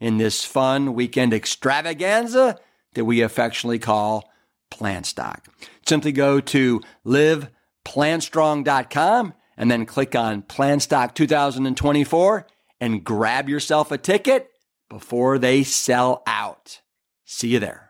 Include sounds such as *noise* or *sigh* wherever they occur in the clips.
in this fun weekend extravaganza that we affectionately call Plant Stock. Simply go to liveplantstrong.com and then click on Plant Stock 2024 and grab yourself a ticket before they sell out. See you there.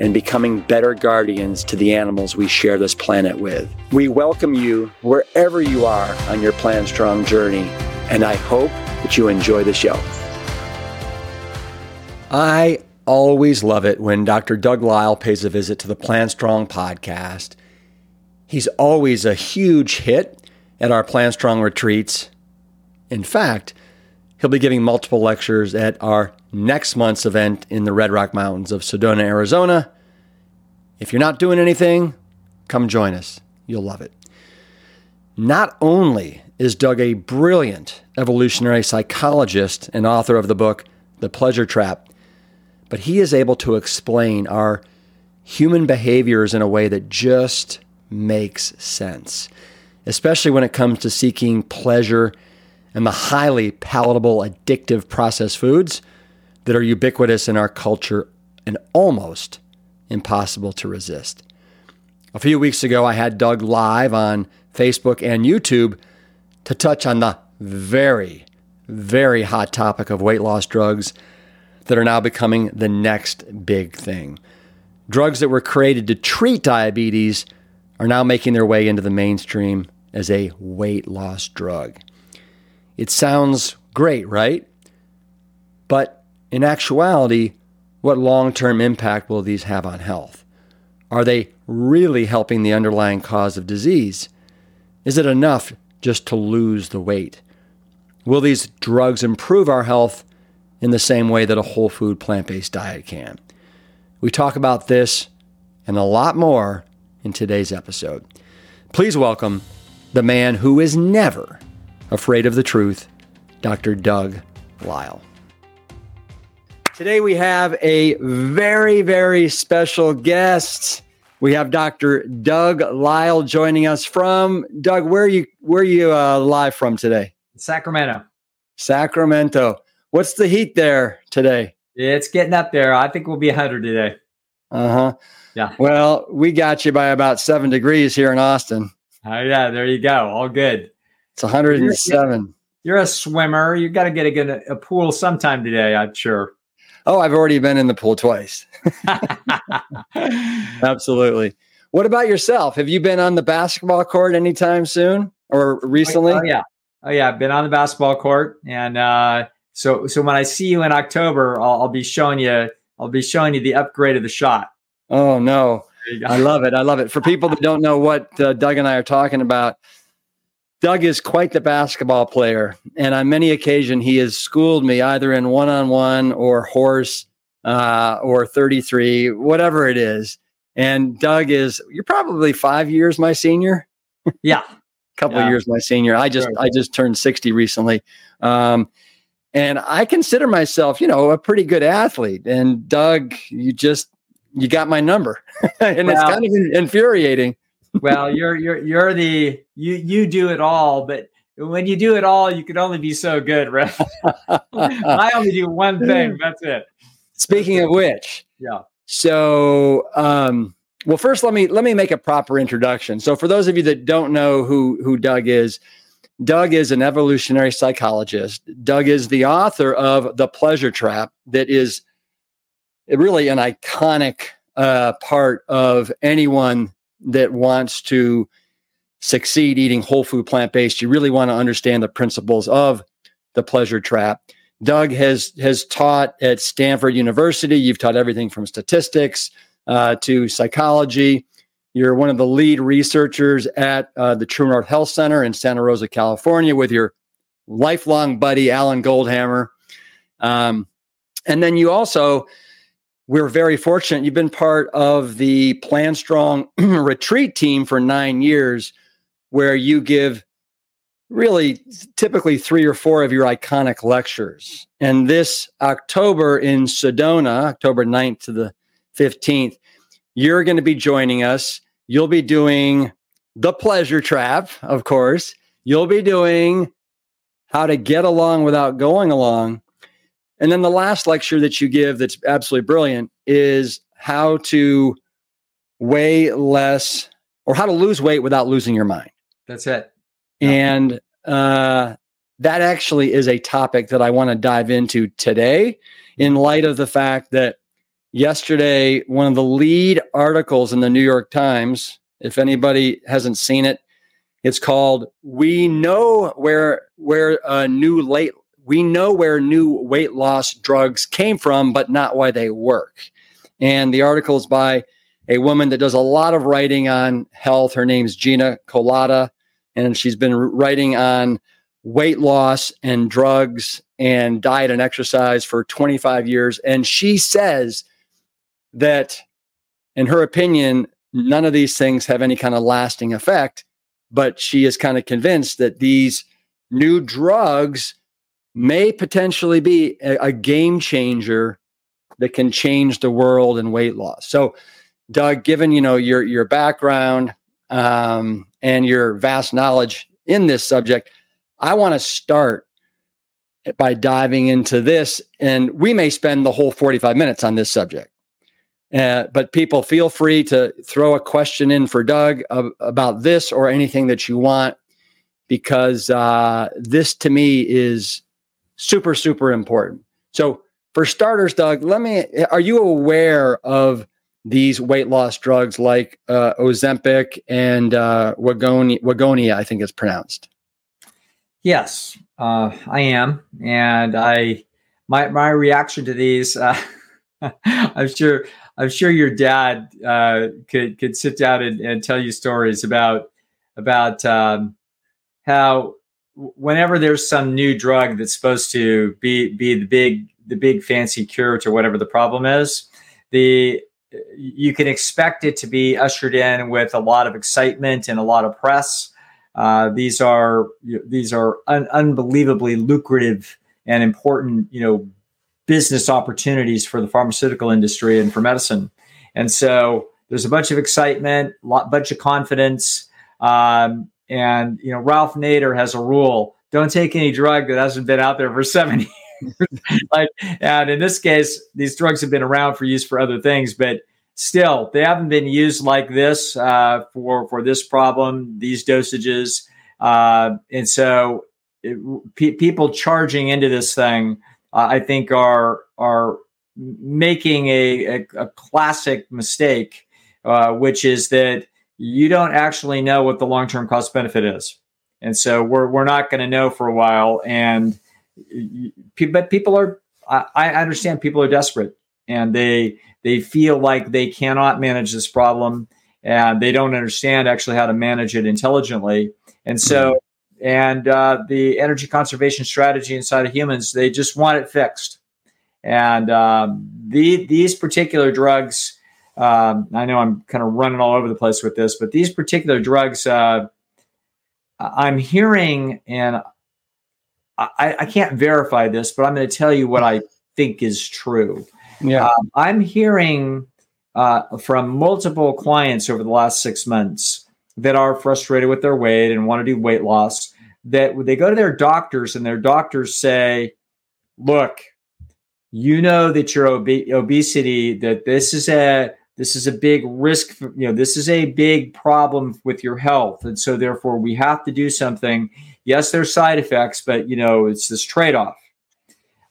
and becoming better guardians to the animals we share this planet with. We welcome you wherever you are on your Plant Strong journey, and I hope that you enjoy the show. I always love it when Dr. Doug Lisle pays a visit to the Plant Strong podcast. He's always a huge hit at our Plant Strong retreats. In fact, he'll be giving multiple lectures at our next month's event in the Red Rock Mountains of Sedona, Arizona. If you're not doing anything, come join us. You'll love it. Not only is Doug a brilliant evolutionary psychologist and author of the book, The Pleasure Trap, but he is able to explain our human behaviors in a way that just makes sense, especially when it comes to seeking pleasure and the highly palatable, addictive processed foods that are ubiquitous in our culture and almost impossible to resist. A few weeks ago, I had Doug live on Facebook and YouTube to touch on the very, very hot topic of weight loss drugs that are now becoming the next big thing. Drugs that were created to treat diabetes are now making their way into the mainstream as a weight loss drug. It sounds great, right? But in actuality, what long term impact will these have on health? Are they really helping the underlying cause of disease? Is it enough just to lose the weight? Will these drugs improve our health in the same way that a whole food plant based diet can. We talk about this and a lot more in today's episode. Please welcome the man who is never afraid of the truth, Dr. Doug Lisle. Today we have a very, very special guest. We have Dr. Doug Lisle joining us from Doug. Where are you? Where are you uh, live from today? Sacramento. Sacramento. What's the heat there today? It's getting up there. I think we'll be 100 today. Uh huh. Yeah. Well, we got you by about seven degrees here in Austin. Oh, yeah. There you go. All good. It's 107. You're, you're a swimmer. You've got to get a, a pool sometime today, I'm sure. Oh, I've already been in the pool twice. *laughs* *laughs* Absolutely. What about yourself? Have you been on the basketball court anytime soon or recently? Oh, yeah. Oh, yeah. I've been on the basketball court and, uh, so so when I see you in October, I'll, I'll be showing you I'll be showing you the upgrade of the shot. Oh no. I love it. I love it. For people that don't know what uh, Doug and I are talking about, Doug is quite the basketball player, and on many occasions he has schooled me either in one-on-one or horse uh, or 33, whatever it is. And Doug is you're probably five years my senior. Yeah, a *laughs* couple Yeah. of years my senior. I just Sure. I just turned 60 recently. Um, and I consider myself, you know, a pretty good athlete. And Doug, you just you got my number. *laughs* and it's kind of infuriating. Well, you're you're you're the you you do it all, but when you do it all, you can only be so good, *laughs* right? I only do one thing. *laughs* That's it. Speaking of which, Yeah. So, um, well, first let me let me make a proper introduction. So, for those of you that don't know who who Doug is, Doug is an evolutionary psychologist. Doug is the author of The Pleasure Trap, that is really an iconic uh, part of anyone that wants to succeed eating whole food plant based. You really want to understand the principles of the pleasure trap. Doug has has taught at Stanford University. You've taught everything from statistics uh, to psychology. You're one of the lead researchers at uh, the True North Health Center in Santa Rosa, California, with your lifelong buddy Alan Goldhamer. Um, and then you also, we're very fortunate. You've been part of the Plant Strong *clears throat* retreat team for nine years, where you give really typically three or four of your iconic lectures. And this October in Sedona, October 9th to the 15th, you're going to be joining us. You'll be doing the pleasure trap, of course. You'll be doing how to get along without going along. And then the last lecture that you give that's absolutely brilliant is how to weigh less or how to lose weight without losing your mind. That's it. And uh, that actually is a topic that I want to dive into today in light of the fact that yesterday, one of the lead articles in the New York Times, if anybody hasn't seen it, it's called "We Know Where Where uh, New Late We Know Where New Weight Loss Drugs Came From, but not why they work." And the article is by a woman that does a lot of writing on health. Her name's Gina Kolata and she's been writing on weight loss and drugs and diet and exercise for 25 years. And she says that, in her opinion, mm-hmm. none of these things have any kind of lasting effect. But she is kind of convinced that these new drugs may potentially be a, a game changer that can change the world in weight loss. So, Doug, given you know your your background, um, and your vast knowledge in this subject, I want to start by diving into this. And we may spend the whole 45 minutes on this subject. Uh, but people feel free to throw a question in for Doug ab- about this or anything that you want, because uh, this to me is super, super important. So, for starters, Doug, let me, are you aware of these weight loss drugs like uh, Ozempic and uh, Wagonia, Wagonia, I think it's pronounced. Yes, uh, I am, and I my my reaction to these. Uh, *laughs* I'm sure I'm sure your dad uh, could could sit down and, and tell you stories about about um, how whenever there's some new drug that's supposed to be be the big the big fancy cure to whatever the problem is, the you can expect it to be ushered in with a lot of excitement and a lot of press. Uh, these are these are un- unbelievably lucrative and important, you know, business opportunities for the pharmaceutical industry and for medicine. And so there's a bunch of excitement, a bunch of confidence, um, and you know, Ralph Nader has a rule: don't take any drug that hasn't been out there for seven *laughs* years. like, and in this case, these drugs have been around for use for other things, but still they haven't been used like this uh, for for this problem these dosages uh, and so it, pe- people charging into this thing uh, i think are are making a, a, a classic mistake uh, which is that you don't actually know what the long-term cost benefit is and so we're, we're not going to know for a while and but people are I, I understand people are desperate and they they feel like they cannot manage this problem and they don't understand actually how to manage it intelligently. And so, mm-hmm. and uh, the energy conservation strategy inside of humans, they just want it fixed. And um, the, these particular drugs, um, I know I'm kind of running all over the place with this, but these particular drugs, uh, I'm hearing, and I, I, can't verify this, but I'm going to tell you what I think is true. Yeah, um, I'm hearing uh, from multiple clients over the last six months that are frustrated with their weight and want to do weight loss. That they go to their doctors and their doctors say, "Look, you know that your ob- obesity that this is a this is a big risk for, you know this is a big problem with your health. And so therefore we have to do something. Yes there's side effects but you know it's this trade-off.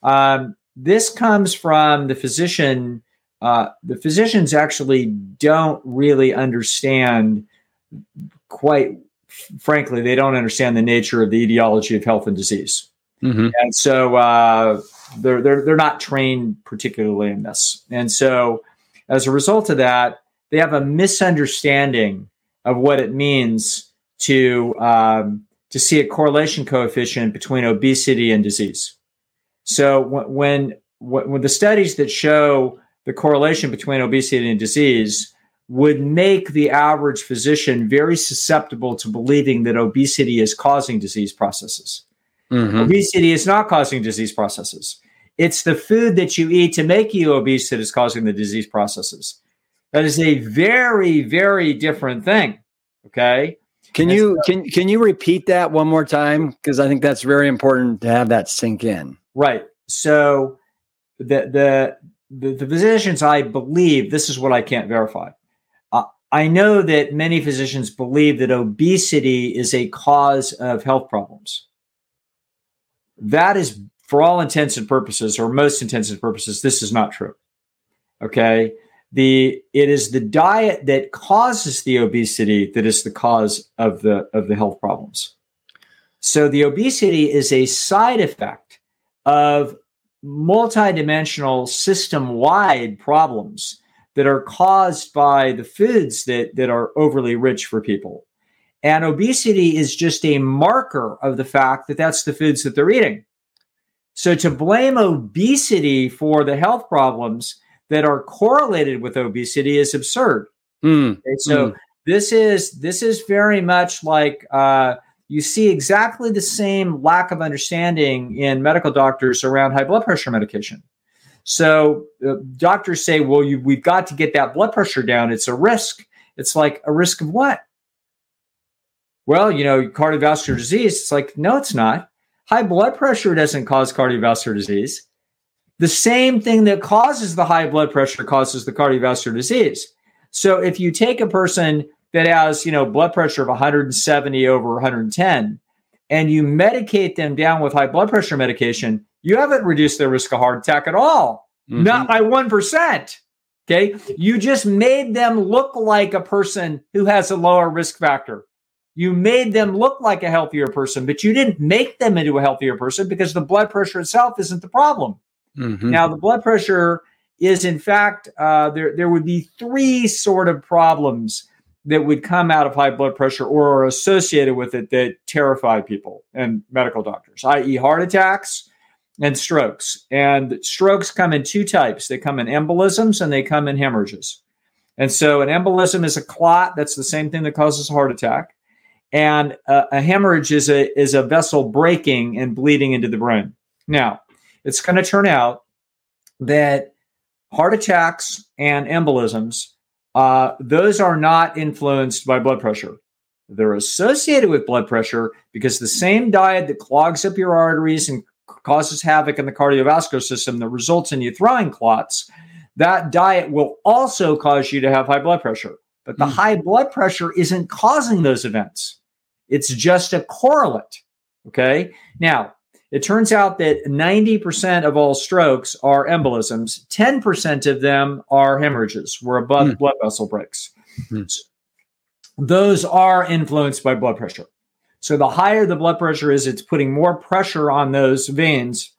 Um, this comes from the physician uh, the physicians actually don't really understand quite frankly they don't understand the nature of the etiology of health and disease. Mm-hmm. and so uh, they're, they're they're not trained particularly in this. And so as a result of that they have a misunderstanding of what it means to um, to see a correlation coefficient between obesity and disease so when when, the studies that show the correlation between obesity and disease would make the average physician very susceptible to believing that obesity is causing disease processes. Mm-hmm. Obesity is not causing disease processes. It's the food that you eat to make you obese that is causing the disease processes. That is a very, very different thing. Okay. Can you so, can can you repeat that one more time? Because I think that's very important to have that sink in. Right. So the the the, the physicians, I believe, this is what I can't verify. Uh, I know that many physicians believe that obesity is a cause of health problems. That is, for all intents and purposes, or most intents and purposes, this is not true. Okay. The it is the diet that causes the obesity that is the cause of the of the health problems. So the obesity is a side effect of multidimensional system wide problems that are caused by the foods that, that are overly rich for people. And obesity is just a marker of the fact that that's the foods that they're eating. So to blame obesity for the health problems that are correlated with obesity is absurd. Mm. Okay, so mm. this is this is very much like uh, you see exactly the same lack of understanding in medical doctors around high blood pressure medication. So uh, doctors say, well, you, we've got to get that blood pressure down. It's a risk. It's like a risk of what? Well, you know, cardiovascular disease. It's like, no, it's not. High blood pressure doesn't cause cardiovascular disease. The same thing that causes the high blood pressure causes the cardiovascular disease. So if you take a person that has, you know, blood pressure of 170 over 110 and you medicate them down with high blood pressure medication, you haven't reduced their risk of heart attack at all. Mm-hmm. Not by 1%. Okay. You just made them look like a person who has a lower risk factor. You made them look like a healthier person, but you didn't make them into a healthier person because the blood pressure itself isn't the problem. Mm-hmm. Now, the blood pressure is, in fact, uh, there, there would be three sort of problems that would come out of high blood pressure or are associated with it that terrify people and medical doctors, i.e., heart attacks and strokes. And strokes come in two types they come in embolisms and they come in hemorrhages. And so, an embolism is a clot, that's the same thing that causes a heart attack. And a, a hemorrhage is a, is a vessel breaking and bleeding into the brain. Now, it's going to turn out that heart attacks and embolisms uh, those are not influenced by blood pressure. They're associated with blood pressure because the same diet that clogs up your arteries and causes havoc in the cardiovascular system that results in you throwing clots, that diet will also cause you to have high blood pressure. But the mm. high blood pressure isn't causing those events. It's just a correlate. Okay. Now, it turns out that 90% of all strokes are embolisms, 10% of them are hemorrhages where a blood, mm. blood vessel breaks. Mm. Those are influenced by blood pressure. So the higher the blood pressure is, it's putting more pressure on those veins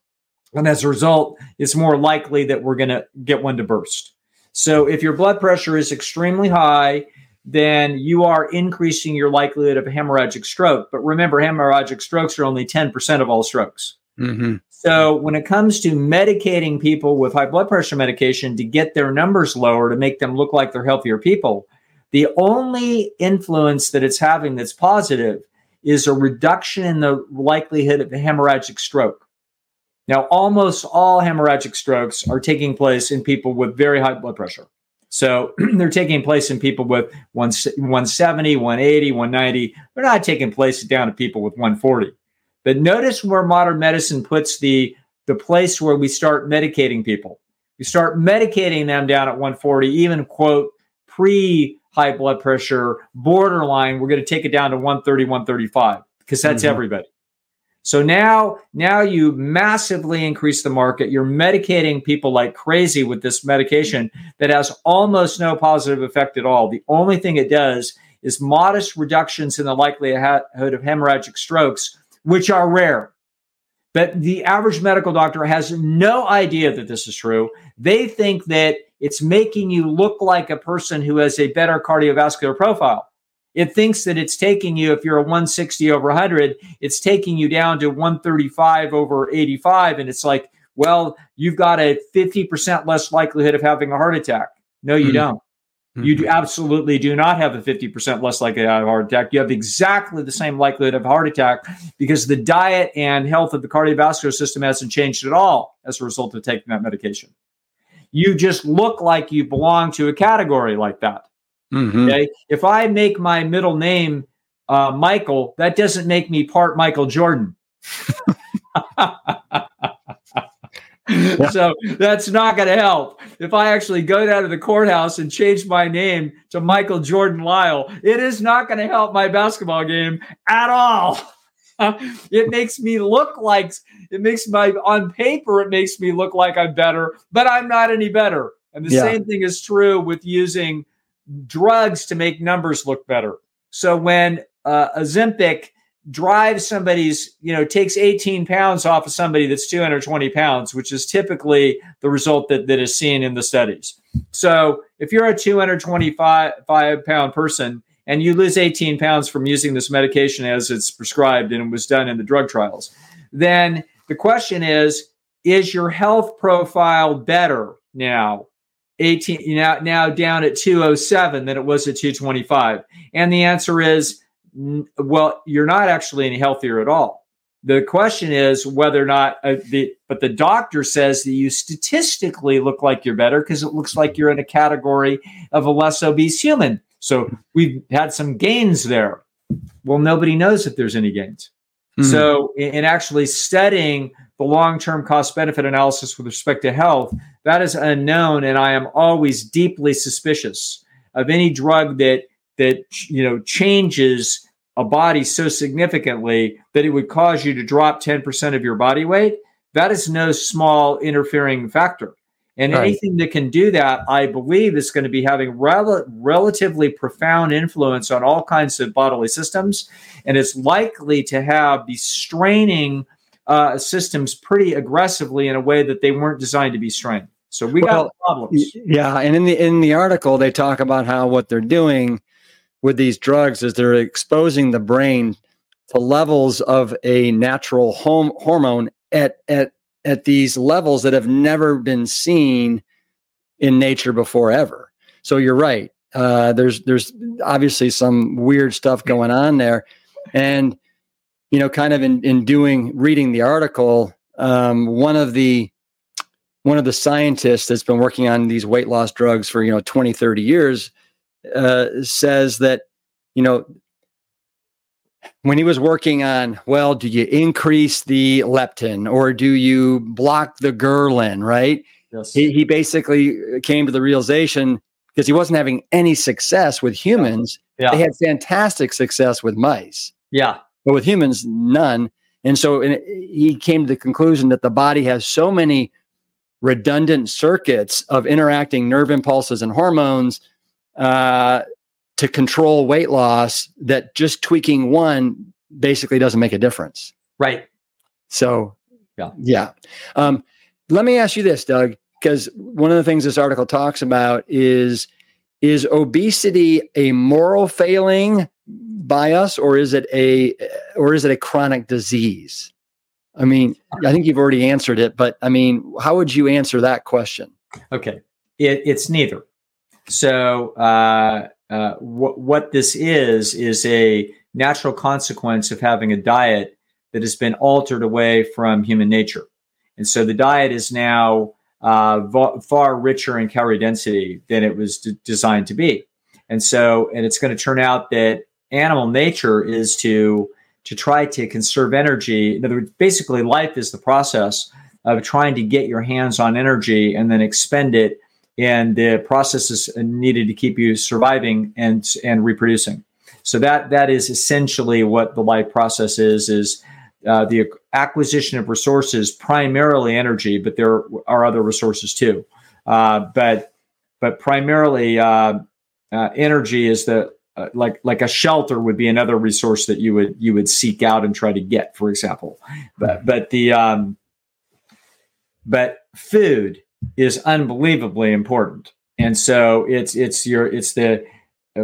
And as a result, it's more likely that we're going to get one to burst. So if your blood pressure is extremely high, then you are increasing your likelihood of a hemorrhagic stroke. But remember, hemorrhagic strokes are only 10% of all strokes. Mm-hmm. So when it comes to medicating people with high blood pressure medication to get their numbers lower to make them look like they're healthier people, the only influence that it's having that's positive is a reduction in the likelihood of a hemorrhagic stroke. Now, almost all hemorrhagic strokes are taking place in people with very high blood pressure. So *clears throat* they're taking place in people with 170, 180, 190. They're not taking place down to people with 140. But notice where modern medicine puts the, the place where we start medicating people. We start medicating them down at 140, even quote, pre high blood pressure, borderline, we're going to take it down to 130, 135, because that's mm-hmm. everybody. So now, now you massively increase the market. You're medicating people like crazy with this medication that has almost no positive effect at all. The only thing it does is modest reductions in the likelihood of hemorrhagic strokes, which are rare. But the average medical doctor has no idea that this is true. They think that it's making you look like a person who has a better cardiovascular profile. It thinks that it's taking you, if you're a 160 over 100, it's taking you down to 135 over 85. And it's like, well, you've got a 50% less likelihood of having a heart attack. No, you mm-hmm. don't. You do absolutely do not have a 50% less likelihood of a heart attack. You have exactly the same likelihood of a heart attack because the diet and health of the cardiovascular system hasn't changed at all as a result of taking that medication. You just look like you belong to a category like that. Mm-hmm. Okay. If I make my middle name uh, Michael, that doesn't make me part Michael Jordan. *laughs* so that's not going to help. If I actually go down to the courthouse and change my name to Michael Jordan Lisle, it is not going to help my basketball game at all. *laughs* it makes me look like it makes my on paper it makes me look like I'm better, but I'm not any better. And the yeah. same thing is true with using drugs to make numbers look better. So when uh, Ozempic drives somebody's, you know, takes 18 pounds off of somebody that's 220 pounds, which is typically the result that, that is seen in the studies. So if you're a 225 pound person and you lose 18 pounds from using this medication as it's prescribed and it was done in the drug trials, then the question is, is your health profile better now 18 now now down at 207 than it was at 225 and the answer is well, you're not actually any healthier at all. The question is whether or not uh, the, but the doctor says that you statistically look like you're better because it looks like you're in a category of a less obese human. So we've had some gains there. Well, nobody knows if there's any gains. Mm-hmm. So, in, in actually studying the long term cost benefit analysis with respect to health, that is unknown. And I am always deeply suspicious of any drug that that you know changes a body so significantly that it would cause you to drop 10% of your body weight that is no small interfering factor and right. anything that can do that i believe is going to be having rel- relatively profound influence on all kinds of bodily systems and it's likely to have the straining uh, systems pretty aggressively in a way that they weren't designed to be strained so we well, got problems yeah and in the in the article they talk about how what they're doing with these drugs is they're exposing the brain to levels of a natural home hormone at at at these levels that have never been seen in nature before ever. So you're right. Uh, there's there's obviously some weird stuff going on there, and you know, kind of in in doing reading the article, um, one of the one of the scientists that's been working on these weight loss drugs for you know 20 30 years uh, says that you know when he was working on well do you increase the leptin or do you block the ghrelin right yes. he, he basically came to the realization because he wasn't having any success with humans yeah. they had fantastic success with mice yeah but with humans none and so and he came to the conclusion that the body has so many redundant circuits of interacting nerve impulses and hormones uh, to control weight loss that just tweaking one basically doesn't make a difference. Right. So Yeah. Yeah. Um, let me ask you this, Doug, because one of the things this article talks about is is obesity a moral failing by us or is it a or is it a chronic disease? I mean, I think you've already answered it, but I mean, how would you answer that question? Okay, it, it's neither. So, uh, uh, wh- what this is is a natural consequence of having a diet that has been altered away from human nature, and so the diet is now uh, va- far richer in calorie density than it was d- designed to be, and so and it's going to turn out that animal nature is to to try to conserve energy. In other words, basically, life is the process of trying to get your hands on energy and then expend it and the processes needed to keep you surviving and and reproducing. So that that is essentially what the life process is is uh, the acquisition of resources, primarily energy, but there are other resources too. Uh, but but primarily uh, uh energy is the uh, like like a shelter would be another resource that you would you would seek out and try to get, for example. But but the um, but food is unbelievably important, and so it's it's your it's the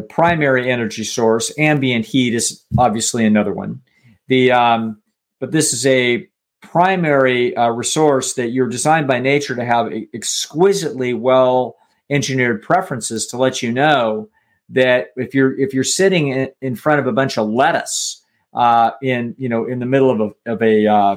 primary energy source. Ambient heat is obviously another one. The um, but this is a primary uh, resource that you're designed by nature to have exquisitely well engineered preferences to let you know that if you're if you're sitting in, in front of a bunch of lettuce uh, in you know in the middle of a of a uh,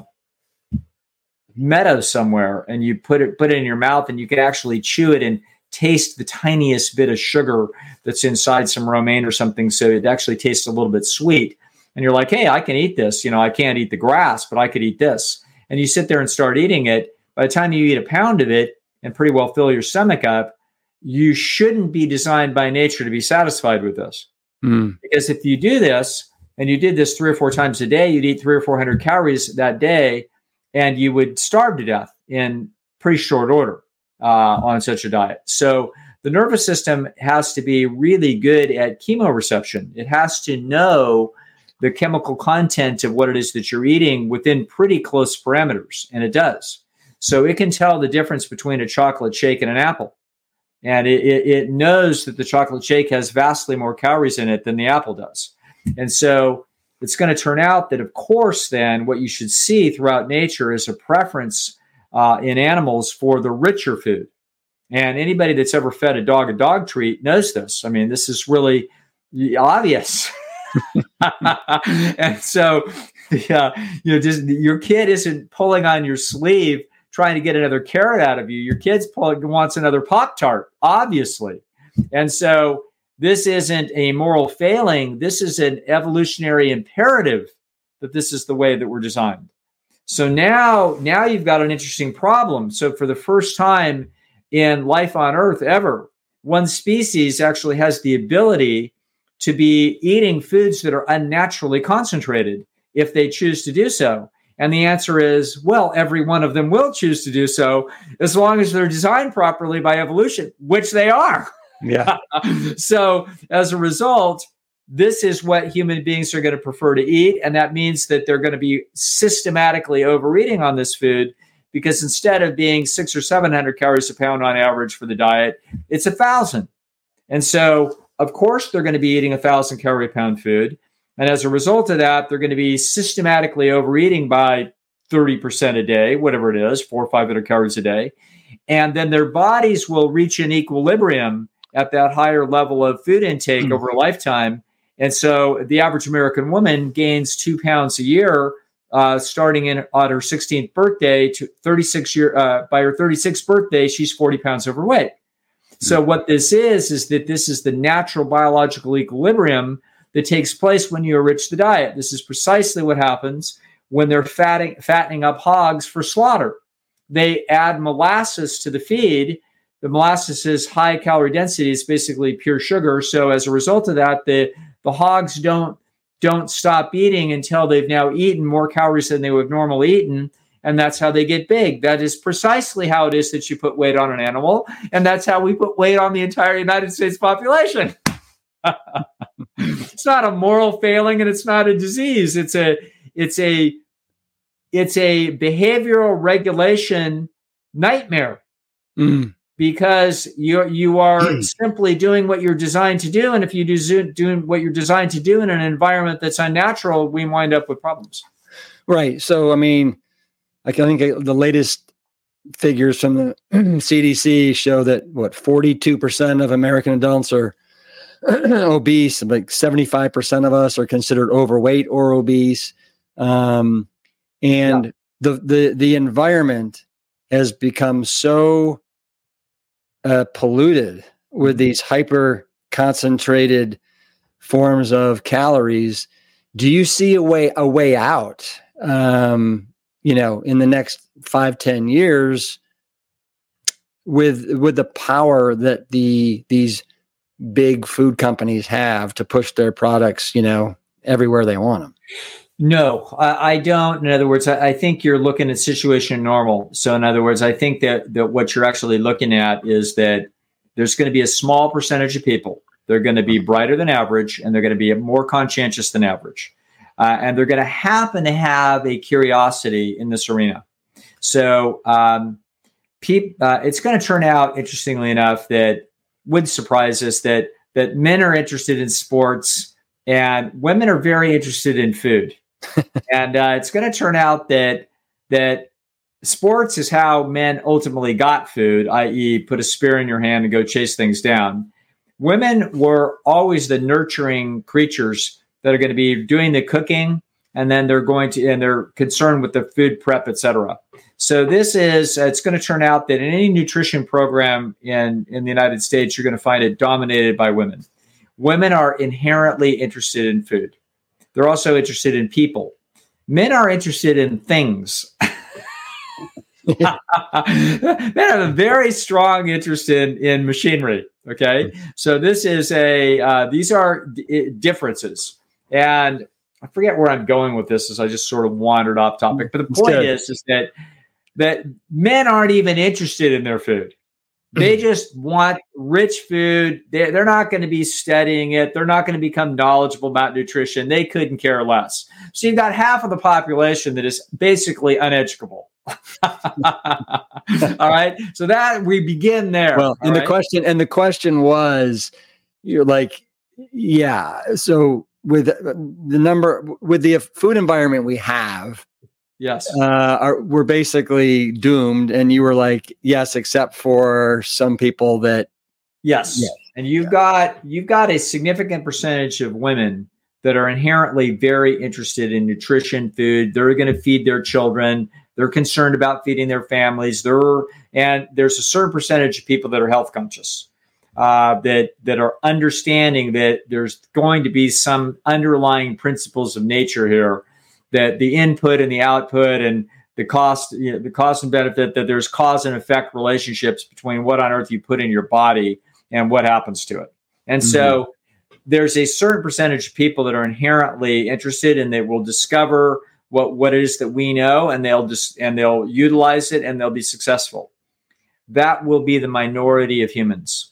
meadow somewhere and you put it put it in your mouth and you can actually chew it and taste the tiniest bit of sugar that's inside some romaine or something so it actually tastes a little bit sweet. And you're like hey i can eat this. You know i can't eat the grass but i could eat this. And you sit there and start eating it. By the time you eat a pound of it and pretty well fill your stomach up you shouldn't be designed by nature to be satisfied with this. Mm. Because if you do this and you did this three or four times a day, you'd eat three or 400 calories that day and you would starve to death in pretty short order uh, on such a diet. So the nervous system has to be really good at chemoreception. It has to know the chemical content of what it is that you're eating within pretty close parameters, and it does. So it can tell the difference between a chocolate shake and an apple and it, it, it, knows that the chocolate shake has vastly more calories in it than the apple does. And so it's going to turn out that, of course, then what you should see throughout nature is a preference uh, in animals for the richer food. And anybody that's ever fed a dog a dog treat knows this. I mean, this is really obvious. *laughs* and so, *laughs* yeah, you know, just your kid isn't pulling on your sleeve trying to get another carrot out of you. Your kid's wants another Pop Tart, obviously. And so this isn't a moral failing. This is an evolutionary imperative that this is the way that we're designed. So now, now you've got an interesting problem. So for the first time in life on Earth ever, one species actually has the ability to be eating foods that are unnaturally concentrated if they choose to do so. And the answer is, well, every one of them will choose to do so as long as they're designed properly by evolution, which they are. Yeah. *laughs* so as a result, this is what human beings are going to prefer to eat. And that means that they're going to be systematically overeating on this food because instead of being six or 700 calories a pound on average for the diet, it's a thousand. And so, of course, they're going to be eating a thousand calorie pound food. And as a result of that, they're going to be systematically overeating by 30% a day, whatever it is, four or 500 calories a day. And then their bodies will reach an equilibrium at that higher level of food intake mm. over a lifetime. And so the average American woman gains two pounds a year, uh, starting in on her 16th birthday to 36 year. Uh, by her 36th birthday, she's 40 pounds overweight. So hmm. what this is is that this is the natural biological equilibrium that takes place when you enrich the diet. This is precisely what happens when they're fatting, fattening up hogs for slaughter. They add molasses to the feed. The molasses is high calorie density. It's basically pure sugar. So as a result of that, the, the hogs don't don't stop eating until they've now eaten more calories than they would have normally eaten. And that's how they get big. That is precisely how it is that you put weight on an animal. And that's how we put weight on the entire United States population. *laughs* *laughs* it's not a moral failing and it's not a disease. It's a it's a it's a behavioral regulation nightmare Mm. because you you are simply doing what you're designed to do, and if you do zo- doing what you're designed to do in an environment that's unnatural, we wind up with problems. Right. So, I mean, I think the latest figures from the *clears throat* CDC show that what 42% of American adults are *clears throat* obese, like 75% of us are considered overweight or obese. Um, and the, the, the environment has become so uh, polluted with these hyper concentrated forms of calories. Do you see a way, a way out? um, you know, in the next five, ten years with with the power that the these big food companies have to push their products, you know, everywhere they want them. No, I, I don't. In other words, I, I think you're looking at situation normal. So, in other words, I think that that what you're actually looking at is that there's going to be a small percentage of people. They're going to be brighter than average, and they're going to be more conscientious than average, uh, and they're going to happen to have a curiosity in this arena. So, um, peop, uh, it's going to turn out, interestingly enough, that would surprise us that that men are interested in sports and women are very interested in food. *laughs* and uh, it's going to turn out that that sports is how men ultimately got food, i.e., put a spear in your hand and go chase things down. Women were always the nurturing creatures that are going to be doing the cooking, and then they're going to and they're concerned with the food prep, etc. So this is it's going to turn out that in any nutrition program in in the United States, you're going to find it dominated by women. Women are inherently interested in food. They're also interested in people. Men are interested in things. *laughs* Men have a very strong interest in, in machinery. Okay. So this is a, uh, these are d- differences. And I forget where I'm going with this as I just sort of wandered off topic. But the point is, is that, that men aren't even interested in their food. They mm-hmm. just want rich food. They're, they're not going to be studying it. They're not going to become knowledgeable about nutrition. They couldn't care less. So you've got half of the population that is basically uneducable. *laughs* all right. So that we begin there. Well, and the question and the question was, you're like, yeah. So with uh, the number with the food environment we have, yes. uh, are, we're basically doomed. And you were like, yes, except for some people that Yes. Yeah. And you've got you've got a significant percentage of women that are inherently very interested in nutrition, food. They're going to feed their children. They're concerned about feeding their families. They're and there's a certain percentage of people that are health conscious. Uh, that that are understanding that there's going to be some underlying principles of nature here, that the input and the output and the cost, you know, the cost and benefit, that there's cause and effect relationships between what on earth you put in your body and what happens to it. And so there's a certain percentage of people that are inherently interested and they will discover what what it is that we know and they'll just and they'll utilize it and they'll be successful. That will be the minority of humans.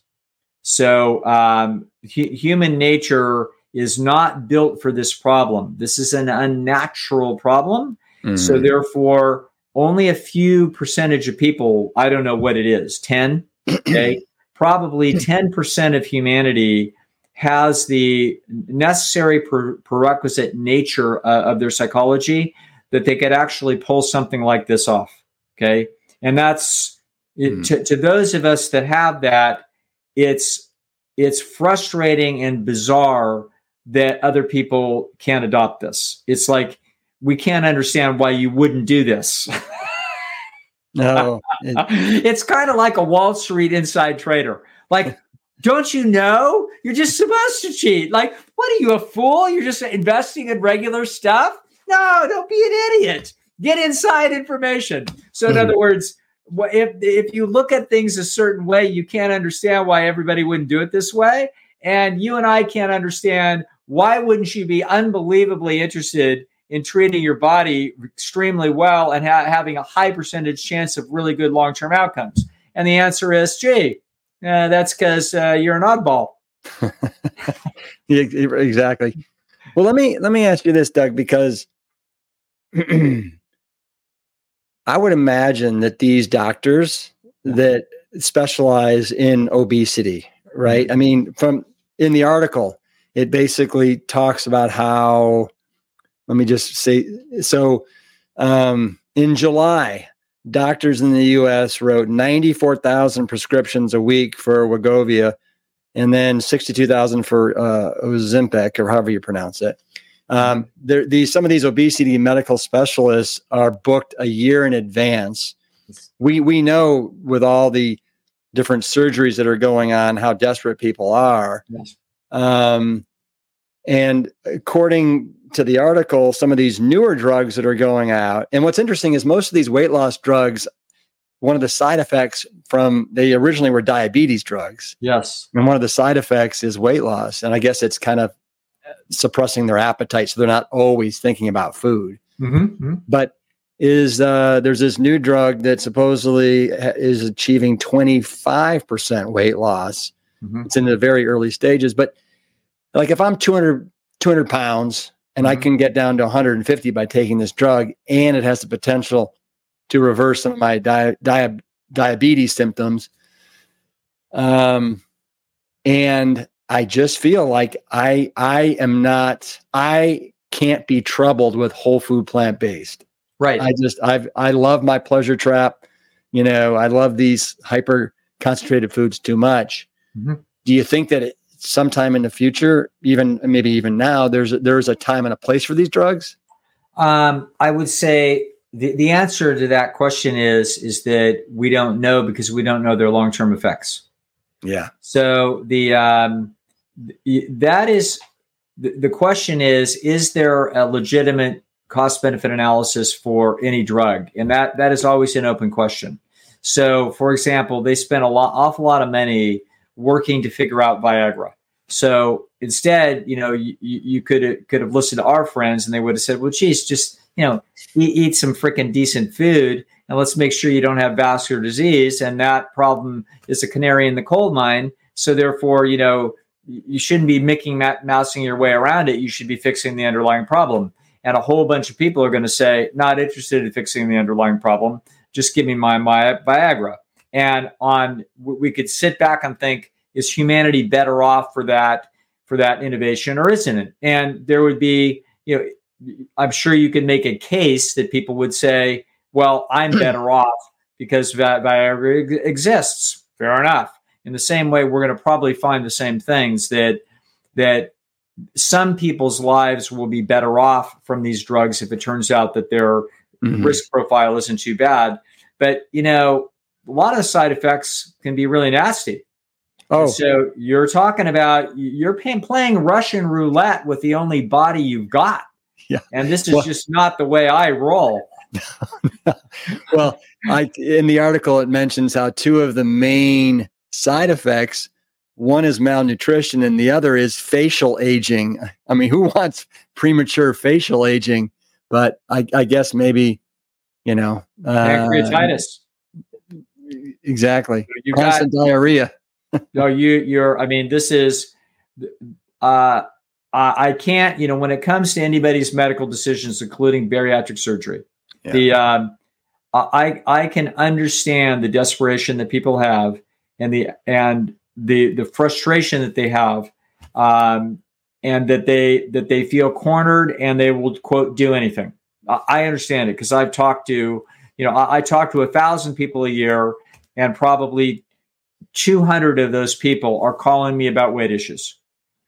So um, hu- human nature is not built for this problem. This is an unnatural problem. So Mm. therefore, only a few percentage of people, I don't know what it is, 10, *clears throat* okay, probably 10% of humanity has the necessary prerequisite nature uh, of their psychology that they could actually pull something like this off. Okay. And that's it, Hmm. to, to those of us that have that, it's, it's frustrating and bizarre that other people can't adopt this. It's like, we can't understand why you wouldn't do this. *laughs* no, *laughs* it- it's kind of like a Wall Street inside trader. Like, *laughs* don't you know? You're just supposed to cheat. Like, what are you, a fool? You're just investing in regular stuff? No, don't be an idiot. Get inside information. So, in Mhm. other words, if if you look at things a certain way, you can't understand why everybody wouldn't do it this way. And you and I can't understand why wouldn't you be unbelievably interested in treating your body extremely well and ha- having a high percentage chance of really good long term outcomes? And the answer is, gee, uh, that's because uh, you're an oddball. *laughs* Exactly. Well, let me let me ask you this, Doug, because *clears throat* I would imagine that these doctors that specialize in obesity, right? Mm-hmm. I mean, from in the article, it basically talks about how, let me just say, so um, in July, doctors in the US wrote 94,000 prescriptions a week for Wegovy and then 62,000 for uh, Ozempic or however you pronounce it. Um, there, these some of these obesity medical specialists are booked a year in advance. We we know with all the different surgeries that are going on how desperate people are. Yes. Um, and according to the article, some of these newer drugs that are going out, and what's interesting is most of these weight loss drugs, one of the side effects from they originally were diabetes drugs. Yes. And one of the side effects is weight loss. And I guess it's kind of suppressing their appetite, so they're not always thinking about food. Mm-hmm, mm-hmm. But is uh, there's this new drug that supposedly is achieving 25% weight loss. Mm-hmm. It's in the very early stages, but like if I'm 200 200 pounds and I mm-hmm. can get down to 150 by taking this drug, and it has the potential to reverse some of my di- di- diabetes symptoms. Um, and I just feel like I I am not I can't be troubled with whole food plant based. Right. I just I've I love my pleasure trap. You know, I love these hyper concentrated foods too much. Mm-hmm. Do you think that it, sometime in the future, even maybe even now, there's there's a time and a place for these drugs? Um, I would say the, the answer to that question is is that we don't know because we don't know their long term effects. Yeah. So the um, that is the question is is there a legitimate cost benefit analysis for any drug and that that is always an open question so for example they spent a lot awful lot of money working to figure out viagra so instead you know you, you could could have listened to our friends and they would have said well geez just you know eat, eat some freaking decent food and let's make sure you don't have vascular disease and that problem is a canary in the coal mine so therefore you know you shouldn't be that mousing your way around it. You should be fixing the underlying problem. And a whole bunch of people are going to say, not interested in fixing the underlying problem. Just give me my, my Viagra. And on, we could sit back and think, is humanity better off for that, for that innovation or isn't it? And there would be, you know, I'm sure you could make a case that people would say, well, I'm better off because Viagra exists. Fair enough in the same way we're going to probably find the same things that that some people's lives will be better off from these drugs if it turns out that their mm-hmm. risk profile isn't too bad but you know a lot of side effects can be really nasty. Oh. and so you're talking about you're playing russian roulette with the only body you've got. Yeah. And this is well, just not the way i roll. *laughs* Well I, in the article it mentions how two of the main side effects one is malnutrition and the other is facial aging. I mean who wants premature facial aging? But i, I guess maybe you know uh, pancreatitis exactly. You constant got, diarrhea. *laughs* No you you're i mean this is uh I can't, you know, when it comes to anybody's medical decisions, including bariatric surgery, yeah. the um, I I can understand the desperation that people have and the and the the frustration that they have um, and that they that they feel cornered and they will quote do anything. I understand it because i've talked to you know I, I talk to a thousand people a year and probably 200 of those people are calling me about weight issues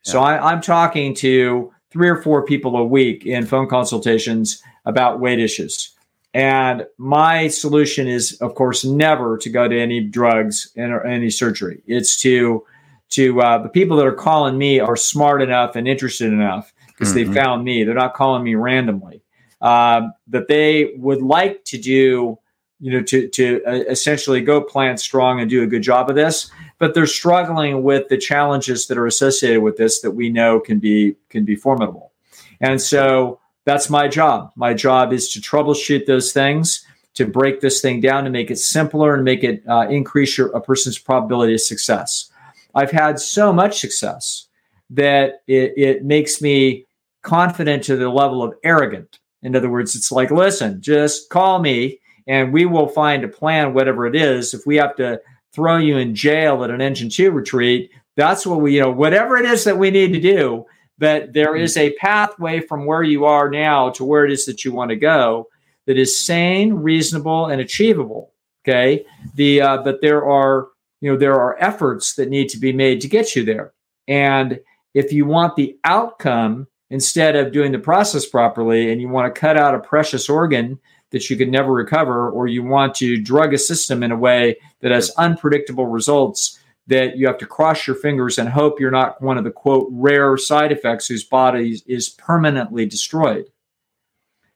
yeah. so I, i'm talking to three or four people a week in phone consultations about weight issues and my solution is, of course, never to go to any drugs and or any surgery. It's to to uh, the people that are calling me are smart enough and interested enough because mm-hmm. they found me. They're not calling me randomly. Um, that they would like to do, you know, to to uh, essentially go plant strong and do a good job of this, but they're struggling with the challenges that are associated with this that we know can be can be formidable. And so that's my job. My job is to troubleshoot those things, to break this thing down, to make it simpler and make it uh, increase your, a person's probability of success. I've had so much success that it, it makes me confident to the level of arrogant. In other words, it's like, listen, just call me and we will find a plan, whatever it is. If we have to throw you in jail at an engine two retreat, that's what we, you know, whatever it is that we need to do. But there is a pathway from where you are now to where it is that you want to go that is sane, reasonable, and achievable. Okay. The uh, but there are you know there are efforts that need to be made to get you there. And if you want the outcome instead of doing the process properly, and you want to cut out a precious organ that you could never recover, or you want to drug a system in a way that has unpredictable results that you have to cross your fingers and hope you're not one of the quote rare side effects whose body is permanently destroyed.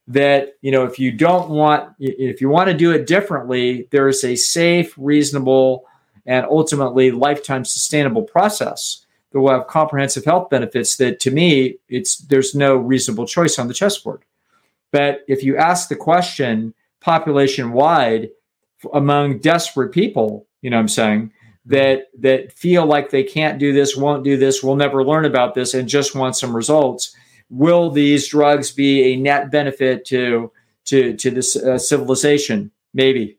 That you know if you don't want if you want to do it differently there is a safe reasonable and ultimately lifetime sustainable process that will have comprehensive health benefits that to me it's there's no reasonable choice on the chessboard but if you ask the question population wide among desperate people you know what i'm saying that that feel like they can't do this won't do this will never learn about this and just want some results will these drugs be a net benefit to to to this uh, civilization? Maybe,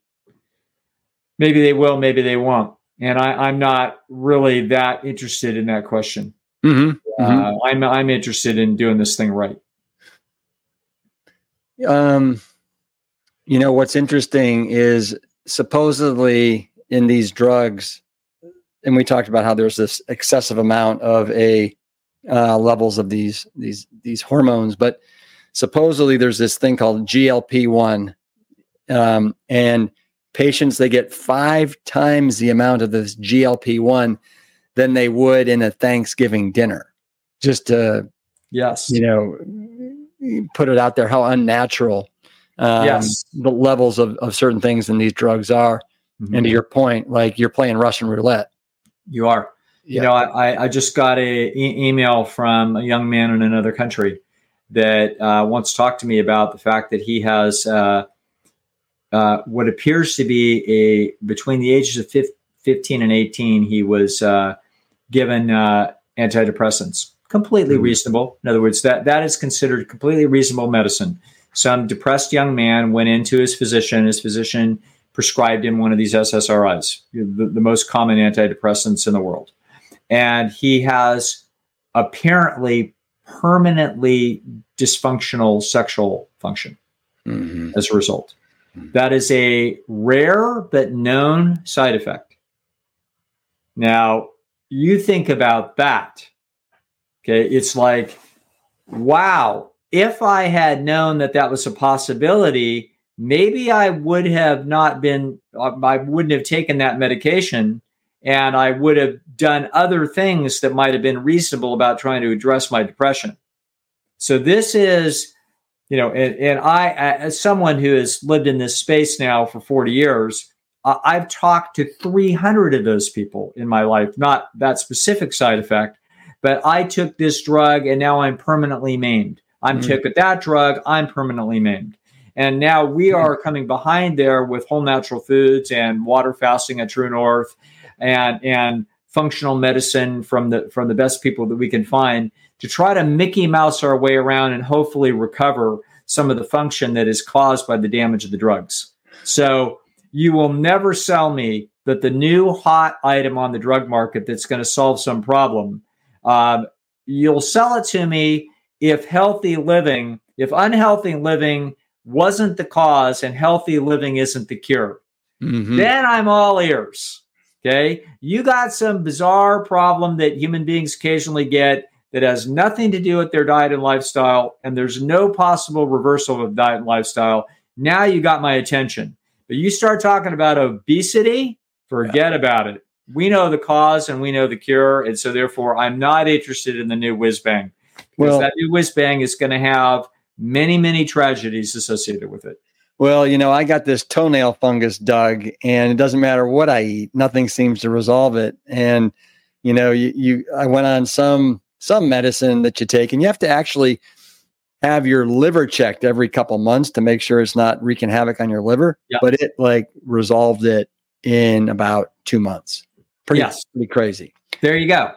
maybe they will, maybe they won't. And I, am not really that interested in that question. Mm-hmm. Uh, mm-hmm. I'm I'm interested in doing this thing right. Um, you know what's interesting is supposedly in these drugs, and we talked about how there's this excessive amount of a uh, levels of these these these hormones. But supposedly there's this thing called GLP one, um, and patients they get five times the amount of this GLP one than they would in a Thanksgiving dinner. Just to yes, you know, put it out there how unnatural um, yes. the levels of, of certain things in these drugs are. Mm-hmm. And to your point, like you're playing Russian roulette. You are. You know, I, I just got a e- email from a young man in another country that uh, wants to talk to me about the fact that he has uh, uh, what appears to be a between the ages of 15 and 18, he was uh, given uh, antidepressants. Completely mm-hmm. reasonable. In other words, that that is considered completely reasonable medicine. Some depressed young man went into his physician. His physician prescribed him one of these SSRIs, the, the most common antidepressants in the world and he has apparently permanently dysfunctional sexual function mm-hmm. as a result. That is a rare but known side effect. Now, you think about that. Okay, it's like, wow, if I had known that that was a possibility, maybe I would have not been, I wouldn't have taken that medication and I would have done other things that might have been reasonable about trying to address my depression. So this is, you know, and, and I, as someone who has lived in this space now for 40 years, uh, I've talked to 300 of those people in my life, not that specific side effect, but I took this drug and now I'm permanently maimed. I'm mm-hmm. took that drug, I'm permanently maimed. And now we mm-hmm. are coming behind there with whole natural foods and water fasting at True North and and functional medicine from the from the best people that we can find to try to Mickey Mouse our way around and hopefully recover some of the function that is caused by the damage of the drugs. So you will never sell me that the new hot item on the drug market that's going to solve some problem. Um, you'll sell it to me if healthy living, if unhealthy living wasn't the cause and healthy living isn't the cure. Mm-hmm. Then I'm all ears. Okay. You got some bizarre problem that human beings occasionally get that has nothing to do with their diet and lifestyle, and there's no possible reversal of diet and lifestyle. Now you got my attention. But you start talking about obesity, forget yeah. about it. We know the cause and we know the cure. And so, therefore, I'm not interested in the new whiz bang because well, that new whiz bang is going to have many, many tragedies associated with it. Well, you know, I got this toenail fungus, Doug, and it doesn't matter what I eat, nothing seems to resolve it. And you know, you, you I went on some some medicine that you take, and you have to actually have your liver checked every couple months to make sure it's not wreaking havoc on your liver. Yep. But it like resolved it in about two months. Pretty, yes. pretty crazy. There you go.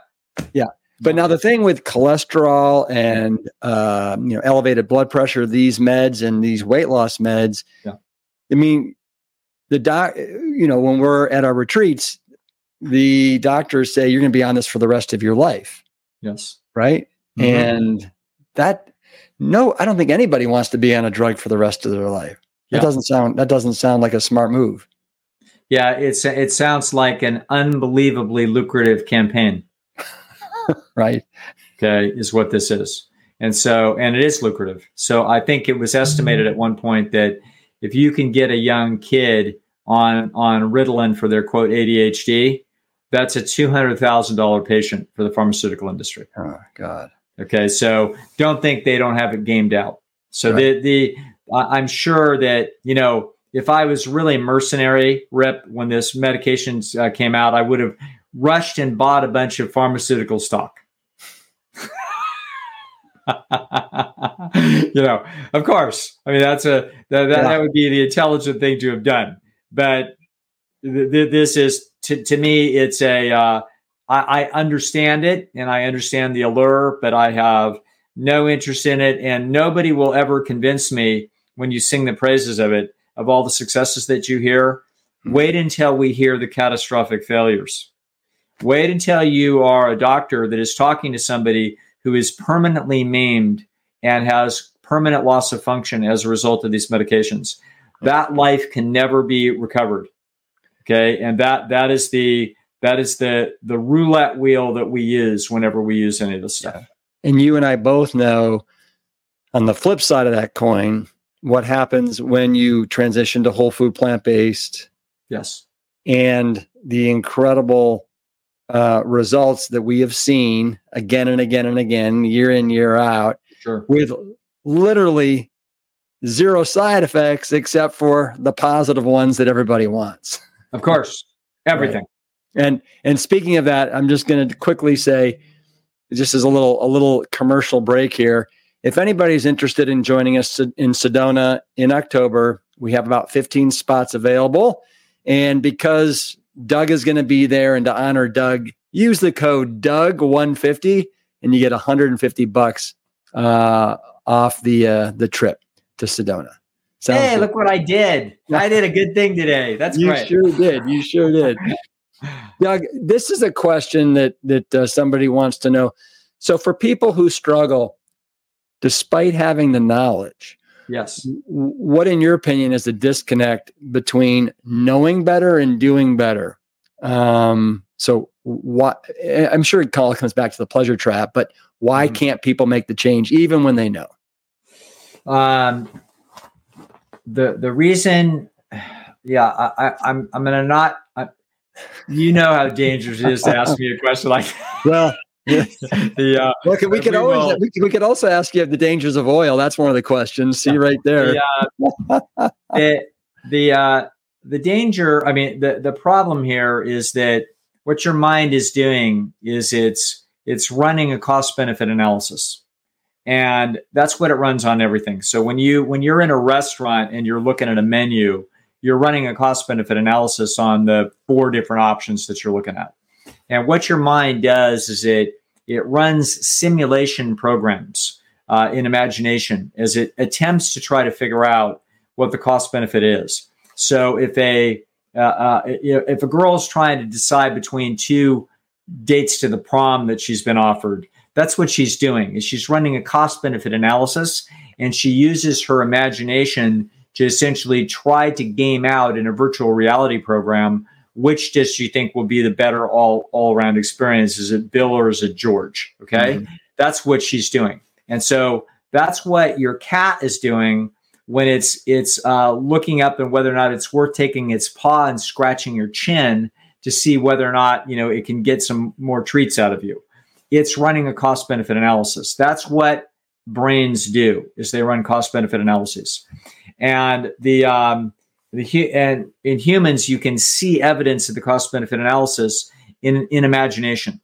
Yeah. But now the thing with cholesterol and uh, you know elevated blood pressure, these meds and these weight loss meds, yeah. I mean, the doc, you know, when we're at our retreats, the doctors say you're going to be on this for the rest of your life. Yes. Right. Mm-hmm. And that, no, I don't think anybody wants to be on a drug for the rest of their life. That doesn't sound, that doesn't sound like a smart move. Yeah. It's, it sounds like an unbelievably lucrative campaign. *laughs* right. Okay. Is what this is. And so, and it is lucrative. So I think it was estimated at one point that if you can get a young kid on on Ritalin for their quote ADHD, that's a two hundred thousand dollar patient for the pharmaceutical industry. Oh God. Okay, so don't think they don't have it gamed out. So right. the the I'm sure that you know if I was really mercenary, Rip, when this medication uh, came out, I would have rushed and bought a bunch of pharmaceutical stock. *laughs* you know, of course. I mean, that's a that, that, yeah. that, would be the intelligent thing to have done. But th- th- this is to, to me, it's a uh, I, I understand it and I understand the allure, but I have no interest in it, and nobody will ever convince me when you sing the praises of it of all the successes that you hear. Hmm. Wait until we hear the catastrophic failures. Wait until you are a doctor that is talking to somebody who is permanently maimed and has permanent loss of function as a result of these medications. That life can never be recovered. Okay, and that that is the that is the the roulette wheel that we use whenever we use any of this stuff. And you and I both know on the flip side of that coin, what happens when you transition to whole food plant based. Yes. And the incredible uh, results that we have seen again and again and again, year in, year out, sure. with literally zero side effects except for the positive ones that everybody wants. Of course, everything. Right. And and speaking of that, I'm just going to quickly say, just as a little a little commercial break here. If anybody's interested in joining us in Sedona in October, we have about 15 spots available. And because Doug is going to be there. And to honor Doug, use the code Doug150 and you get 150 bucks uh, off the uh, the trip to Sedona. Sounds hey, good. look what I did. I did a good thing today. That's great. you great. sure did. You sure did. *laughs* Doug, this is a question that that uh, somebody wants to know. So for people who struggle despite having the knowledge, Yes. What, in your opinion, is the disconnect between knowing better and doing better? Um, so, what I'm sure it all comes back to the pleasure trap, but why mm-hmm. can't people make the change even when they know? Um, the the reason, *sighs* yeah, I, I'm I'm gonna not. I, you know how dangerous it is to ask me a question like. *laughs* well, *laughs* the uh, well, we could we always will, we, we, could also ask you the dangers of oil. That's one of the questions. See right there. The uh, *laughs* it, the, uh, the danger. I mean, the the problem here is that what your mind is doing is it's it's running a cost benefit analysis, and that's what it runs on everything. So when you when you're in a restaurant and you're looking at a menu, you're running a cost benefit analysis on the four different options that you're looking at. And what your mind does is it it runs simulation programs uh, in imagination as it attempts to try to figure out what the cost benefit is. So if a uh, uh, if a girl is trying to decide between two dates to the prom that she's been offered, that's what she's doing. Is she's running a cost benefit analysis, and she uses her imagination to essentially try to game out in a virtual reality program which dish you think will be the better all all around experience? Is it Bill or is it George? Okay, mm-hmm. that's what she's doing, and so that's what your cat is doing when it's it's uh, looking up and whether or not it's worth taking its paw and scratching your chin to see whether or not you know it can get some more treats out of you. It's running a cost benefit analysis. That's what brains do is they run cost benefit analyses, and the um, the, and in humans, you can see evidence of the cost benefit analysis in, in imagination.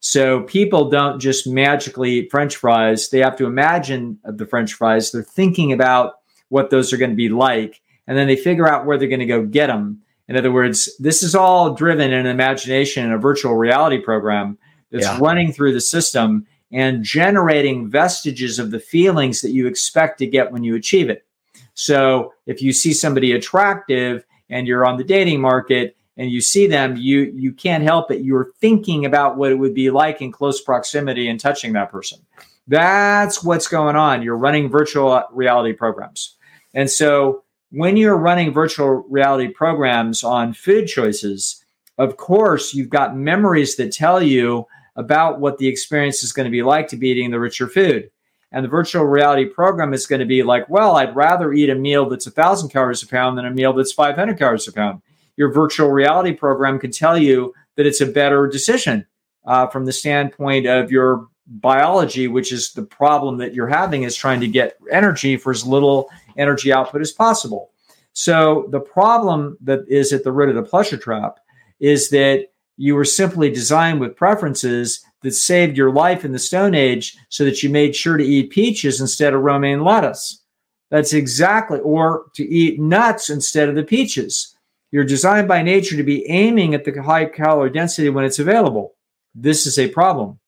So people don't just magically eat French fries. They have to imagine the French fries. They're thinking about what those are going to be like, and then they figure out where they're going to go get them. In other words, this is all driven in imagination in a virtual reality program that's yeah. running through the system and generating vestiges of the feelings that you expect to get when you achieve it. So if you see somebody attractive and you're on the dating market and you see them, you you can't help it. You're thinking about what it would be like in close proximity and touching that person. That's what's going on. You're running virtual reality programs. And so when you're running virtual reality programs on food choices, of course, you've got memories that tell you about what the experience is going to be like to be eating the richer food. And the virtual reality program is going to be like, well, I'd rather eat a meal that's 1,000 calories a pound than a meal that's 500 calories a pound. Your virtual reality program can tell you that it's a better decision uh, from the standpoint of your biology, which is the problem that you're having, is trying to get energy for as little energy output as possible. So the problem that is at the root of the pleasure trap is that you were simply designed with preferences that saved your life in the Stone Age so that you made sure to eat peaches instead of romaine lettuce. That's exactly, or to eat nuts instead of the peaches. You're designed by nature to be aiming at the high calorie density when it's available. This is a problem.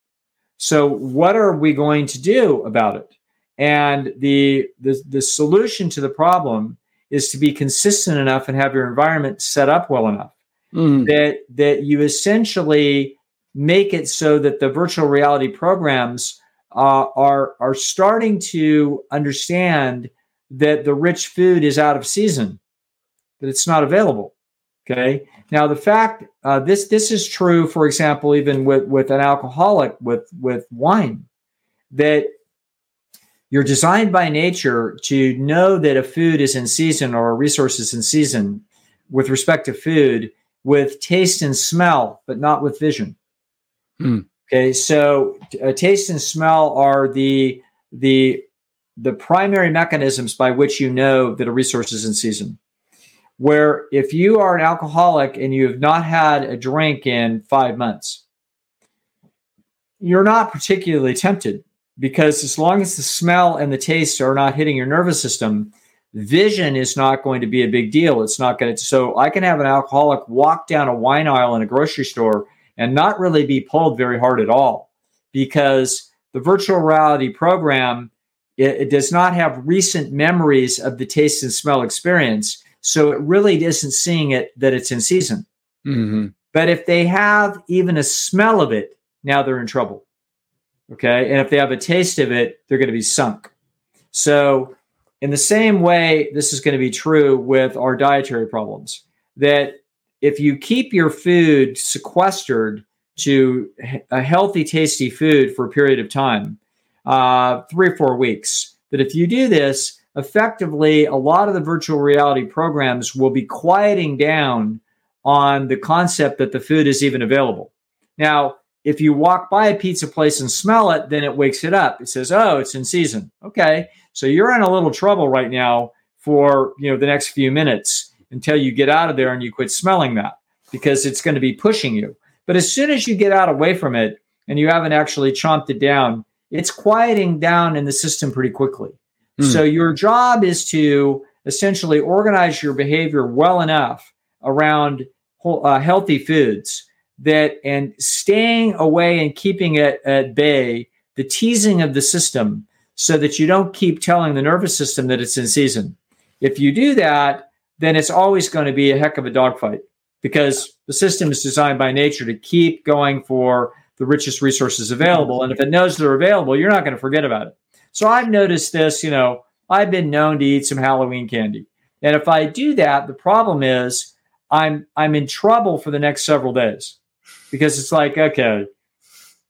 So, what are we going to do about it? And the, the, the solution to the problem is to be consistent enough and have your environment set up well enough mm. that that you essentially make it so that the virtual reality programs uh, are are starting to understand that the rich food is out of season, that it's not available. Okay. Now the fact uh, this this is true, for example, even with with an alcoholic with with wine, that you're designed by nature to know that a food is in season or a resource is in season with respect to food with taste and smell, but not with vision. Mm. Okay, so uh, taste and smell are the the the primary mechanisms by which you know that a resource is in season. Where if you are an alcoholic and you have not had a drink in five months, you're not particularly tempted because as long as the smell and the taste are not hitting your nervous system, vision is not going to be a big deal. It's not going to. So I can have an alcoholic walk down a wine aisle in a grocery store and not really be pulled very hard at all because the virtual reality program it, it does not have recent memories of the taste and smell experience. So it really isn't seeing it that it's in season. Mm-hmm. But if they have even a smell of it, now they're in trouble. Okay. And if they have a taste of it, they're going to be sunk. So in the same way, this is going to be true with our dietary problems that if you keep your food sequestered to a healthy, tasty food for a period of time, uh, three or four weeks, that if you do this, effectively, a lot of the virtual reality programs will be quieting down on the concept that the food is even available. Now, if you walk by a pizza place and smell it, then it wakes it up. It says, "Oh, it's in season." Okay, so you're in a little trouble right now for you know the next few minutes until you get out of there and you quit smelling that because it's going to be pushing you. But as soon as you get out away from it and you haven't actually chomped it down, it's quieting down in the system pretty quickly. Mm. So your job is to essentially organize your behavior well enough around uh, healthy foods that and staying away and keeping it at bay the teasing of the system so that you don't keep telling the nervous system that it's in season. If you do that, then it's always going to be a heck of a dogfight because the system is designed by nature to keep going for the richest resources available. And if it knows they're available, you're not going to forget about it. So I've noticed this, you know, I've been known to eat some Halloween candy. And if I do that, the problem is I'm I'm in trouble for the next several days because it's like, okay,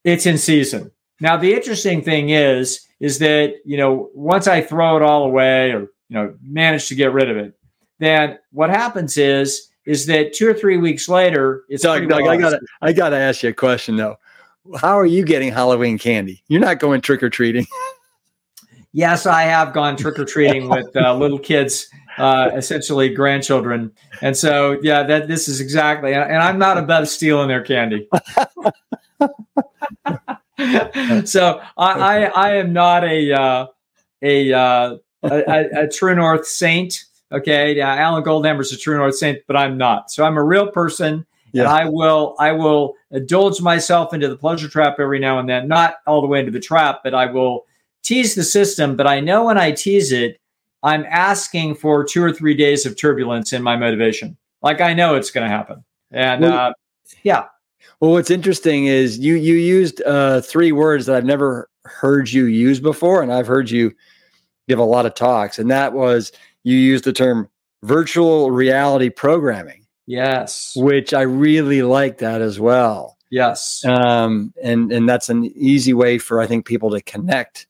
it's in season. Now, the interesting thing is, is that, you know, once I throw it all away or, you know, manage to get rid of it, then what happens is, is that two or three weeks later, it's Doug, Doug I gotta, I gotta ask you a question though. How are you getting Halloween candy? You're not going trick or treating. *laughs* yes, I have gone trick or treating with uh, little kids uh, essentially grandchildren. And so, yeah, that this is exactly, and I'm not above stealing their candy. *laughs* *laughs* so I, I, I, am not a, uh, a, uh, a, a, true north saint. Okay. Yeah, Alan Goldhamer's a true north saint, but I'm not. So I'm a real person. Yeah. And I will I will indulge myself into the pleasure trap every now and then, not all the way into the trap, but I will tease the system. But I know when I tease it, I'm asking for two or three days of turbulence in my motivation. like I know it's going to happen. And well, uh, yeah. Well, what's interesting is you you used uh, three words that I've never heard you use before, and I've heard you give a lot of talks, and that was you used the term virtual reality programming. Yes, which I really like that as well. Yes, um, and and that's an easy way for I think people to connect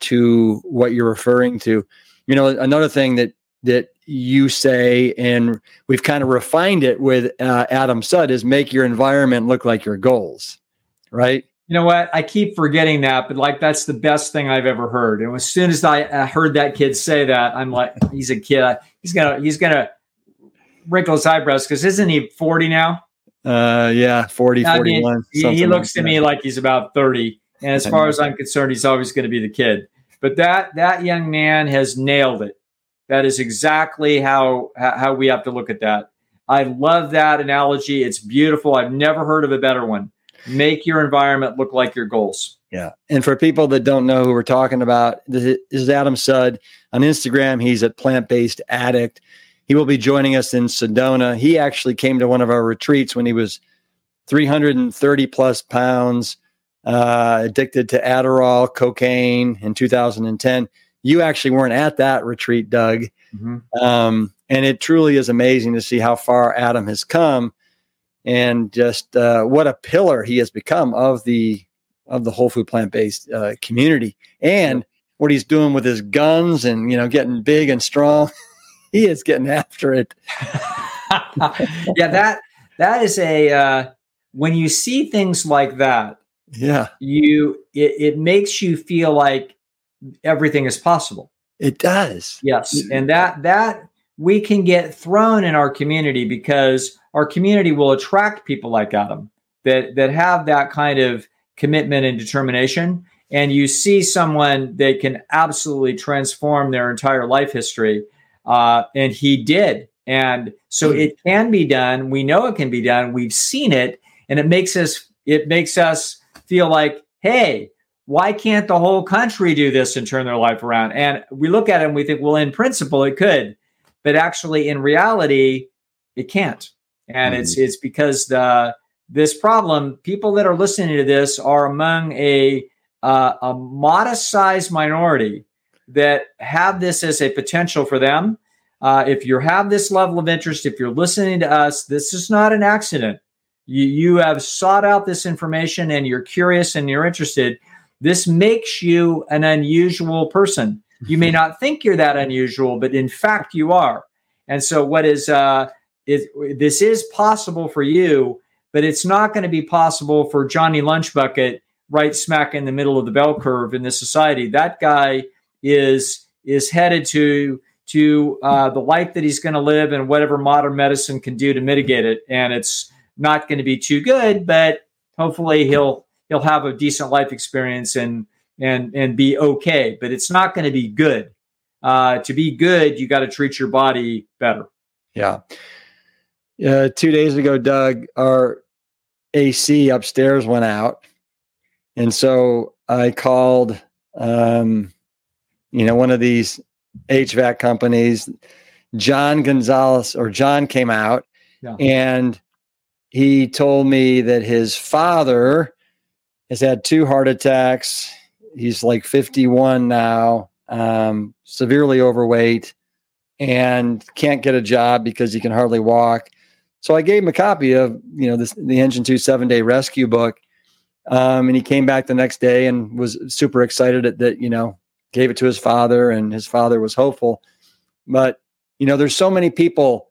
to what you're referring to. You know, another thing that that you say, and we've kind of refined it with uh, Adam Sud, is make your environment look like your goals, right? You know what? I keep forgetting that, but like that's the best thing I've ever heard. And as soon as I heard that kid say that, I'm like, he's a kid. He's gonna he's gonna wrinkle his eyebrows because isn't he 40 now? Uh, yeah, 40, I 41. Mean, he, he looks like to me like he's about 30. And as far as I'm concerned, he's always going to be the kid. But that that young man has nailed it. That is exactly how how we have to look at that. I love that analogy. It's beautiful. I've never heard of a better one. Make your environment look like your goals. Yeah. And for people that don't know who we're talking about, this is Adam Sud on Instagram. He's at Plant Based Addict. He will be joining us in Sedona. He actually came to one of our retreats when he was 330 plus pounds, uh, addicted to Adderall, cocaine in 2010 you actually weren't at that retreat, Doug. Mm-hmm. Um, and it truly is amazing to see how far Adam has come and just uh, what a pillar he has become of the of the whole food plant based uh, community and what he's doing with his guns and you know getting big and strong *laughs* he is getting after it *laughs* yeah that that is a uh, when you see things like that yeah you it, it makes you feel like everything is possible. It does. Yes. And that that we can get thrown in our community because our community will attract people like Adam that that have that kind of commitment and determination and you see someone that can absolutely transform their entire life history uh, and he did and so hmm. it can be done we know it can be done we've seen it and it makes us it makes us feel like hey why can't the whole country do this and turn their life around? And we look at it and we think, well, in principle, it could, but actually, in reality, it can't. And mm-hmm. it's it's because the this problem, people that are listening to this are among a uh, a modest sized minority that have this as a potential for them. Uh, if you have this level of interest, if you're listening to us, this is not an accident. You, you have sought out this information and you're curious and you're interested. This makes you an unusual person. You may not think you're that unusual, but in fact you are. And so, what is uh, is this is possible for you, but it's not going to be possible for Johnny Lunchbucket right smack in the middle of the bell curve in this society. That guy is is headed to to uh, the life that he's going to live and whatever modern medicine can do to mitigate it. And it's not going to be too good, but hopefully he'll he'll have a decent life experience and and and be okay. But it's not going to be good. Uh, to be good, you got to treat your body better. Yeah. Uh, two days ago, Doug, our AC upstairs went out, and so I called, um, you know, one of these HVAC companies. John Gonzalez or John came out, yeah. and he told me that his father has had two heart attacks. He's like 51 now, um, severely overweight, and can't get a job because he can hardly walk. So I gave him a copy of you know this, the Engine Two Seven Day Rescue book, um, and he came back the next day and was super excited at that. You know, gave it to his father, and his father was hopeful. But you know, there's so many people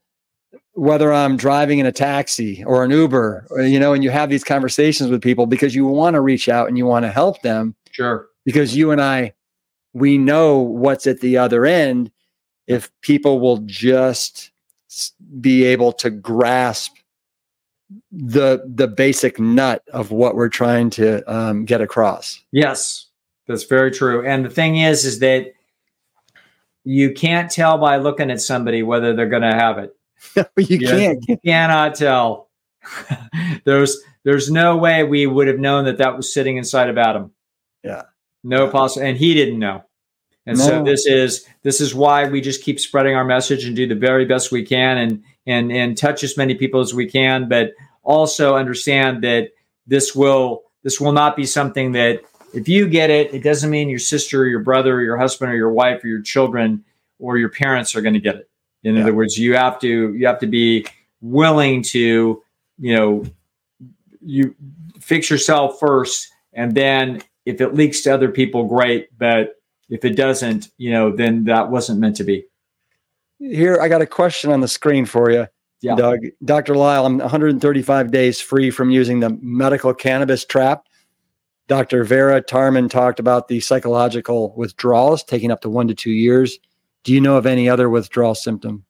whether I'm driving in a taxi or an Uber, or, you know, and you have these conversations with people because you want to reach out and you want to help them. Sure. Because you and I, we know what's at the other end if people will just be able to grasp the the basic nut of what we're trying to um, get across. Yes, that's very true. And the thing is, is that you can't tell by looking at somebody whether they're going to have it *laughs* you can't. You cannot tell. *laughs* there's there's no way we would have known that that was sitting inside of Adam. Yeah. No yeah. possible, and he didn't know. And no. so this is this is why we just keep spreading our message and do the very best we can. And and and touch as many people as we can, but also understand that this will this will not be something that if you get it, it doesn't mean your sister or your brother or your husband or your wife or your children or your parents are going to get it. In yeah. other words, you have to you have to be willing to, you know, you fix yourself first and then if it leaks to other people great, but if it doesn't, you know, then that wasn't meant to be. Here I got a question on the screen for you. Yeah. Doug, Dr. Lisle, I'm 135 days free from using the medical cannabis trap. Dr. Vera Tarman talked about the psychological withdrawals taking up to one to two years. Do you know of any other withdrawal symptom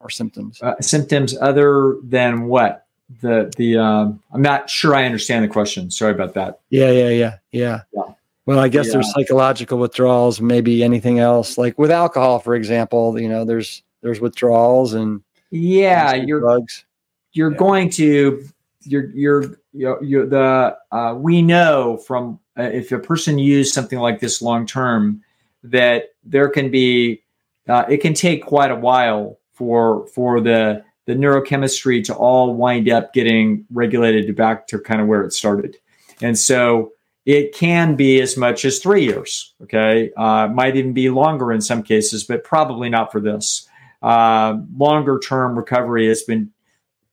or symptoms? Uh, symptoms other than what? The the um, I'm not sure I understand the question. Sorry about that. Yeah, yeah, yeah, yeah. yeah. Well, I guess yeah. there's psychological withdrawals, maybe anything else. Like with alcohol, for example, you know, there's there's withdrawals and yeah, you're drugs. You're yeah. going to you're you're you're, you're the uh, we know from uh, if a person used something like this long term that there can be uh, it can take quite a while for for the the neurochemistry to all wind up getting regulated back to kind of where it started. And so it can be as much as three years okay? Uh, might even be longer in some cases but probably not for this. Uh, longer term recovery has been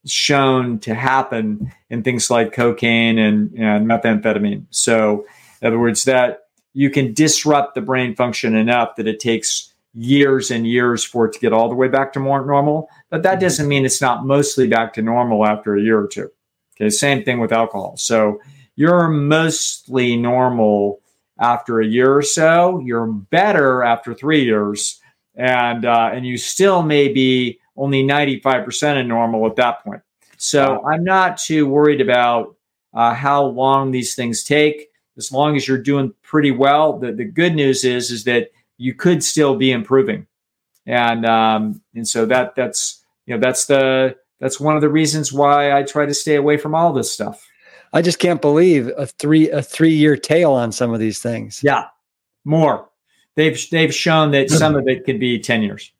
shown to happen in things like cocaine and, and methamphetamine. So, in other words, that you can disrupt the brain function enough that it takes years and years for it to get all the way back to more normal. But that mm-hmm. doesn't mean it's not mostly back to normal after a year or two. Okay, same thing with alcohol. So you're mostly normal after a year or so. You're better after three years and uh, and you still may be only 95% of normal at that point. So I'm not too worried about uh, how long these things take. As long as you're doing pretty well, the, the good news is is that you could still be improving, and um, and so that that's you know that's the that's one of the reasons why I try to stay away from all this stuff. I just can't believe a three a three year tail on some of these things. Yeah, more they've they've shown that *clears throat* some of it could be 10 years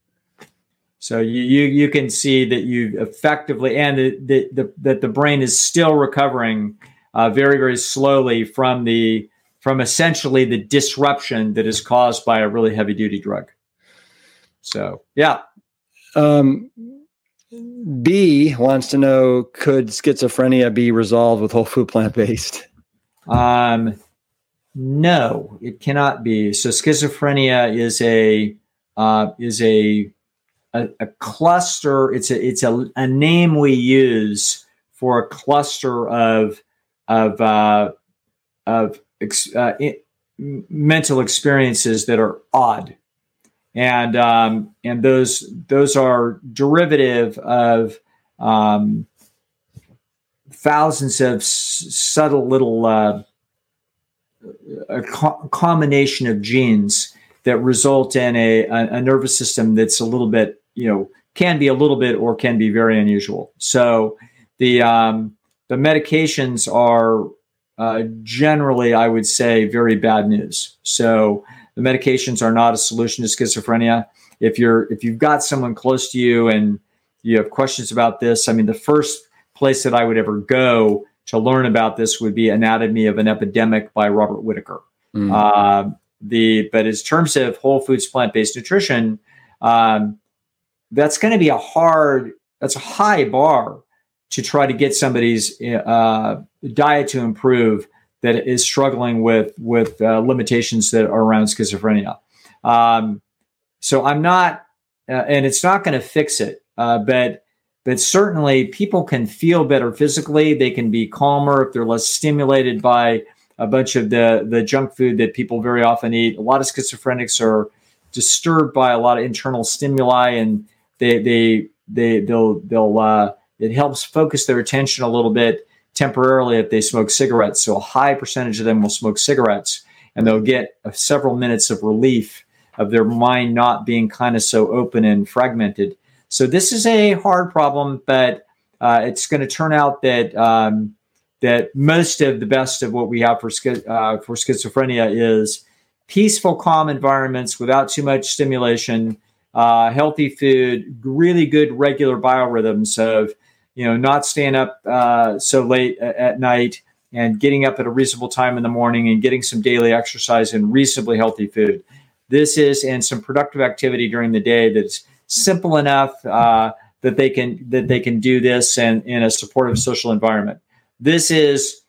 so you you, you can see that you effectively and the, the, the that the brain is still recovering uh, very very slowly from the from essentially the disruption that is caused by a really heavy duty drug so yeah um, b wants to know could schizophrenia be resolved with whole food plant based um no, it cannot be. So schizophrenia is a uh, is a, a, a cluster. It's a it's a, a name we use for a cluster of of uh, of ex, uh, it, mental experiences that are odd, and um, and those those are derivative of um, thousands of s- subtle little uh, a co- combination of genes that result in a, a, a, nervous system that's a little bit, you know, can be a little bit or can be very unusual. So the um, the medications are uh, generally, I would say, very bad news. So the medications are not a solution to schizophrenia. If you're if you've got someone close to you and you have questions about this, I mean, the first place that I would ever go to learn about this would be Anatomy of an Epidemic by Robert Whitaker. Mm. Uh, the but in terms of whole foods plant based nutrition, um, that's going to be a hard, that's a high bar to try to get somebody's uh, diet to improve that is struggling with with uh, limitations that are around schizophrenia. Um, so I'm not, uh, and it's not going to fix it, uh, but but certainly people can feel better physically. They can be calmer if they're less stimulated by a bunch of the, the junk food that people very often eat. A lot of schizophrenics are disturbed by a lot of internal stimuli and they, they, they, they'll, they'll, uh, it helps focus their attention a little bit temporarily if they smoke cigarettes. So a high percentage of them will smoke cigarettes and they'll get several minutes of relief of their mind not being kind of so open and fragmented. So this is a hard problem, but uh, it's going to turn out that um, that most of the best of what we have for uh, for schizophrenia is peaceful, calm environments without too much stimulation, uh, healthy food, really good regular biorhythms of you know not staying up uh, so late at night and getting up at a reasonable time in the morning and getting some daily exercise and reasonably healthy food. This is and some productive activity during the day that's simple enough uh, that they can that they can do this and in a supportive social environment. This is,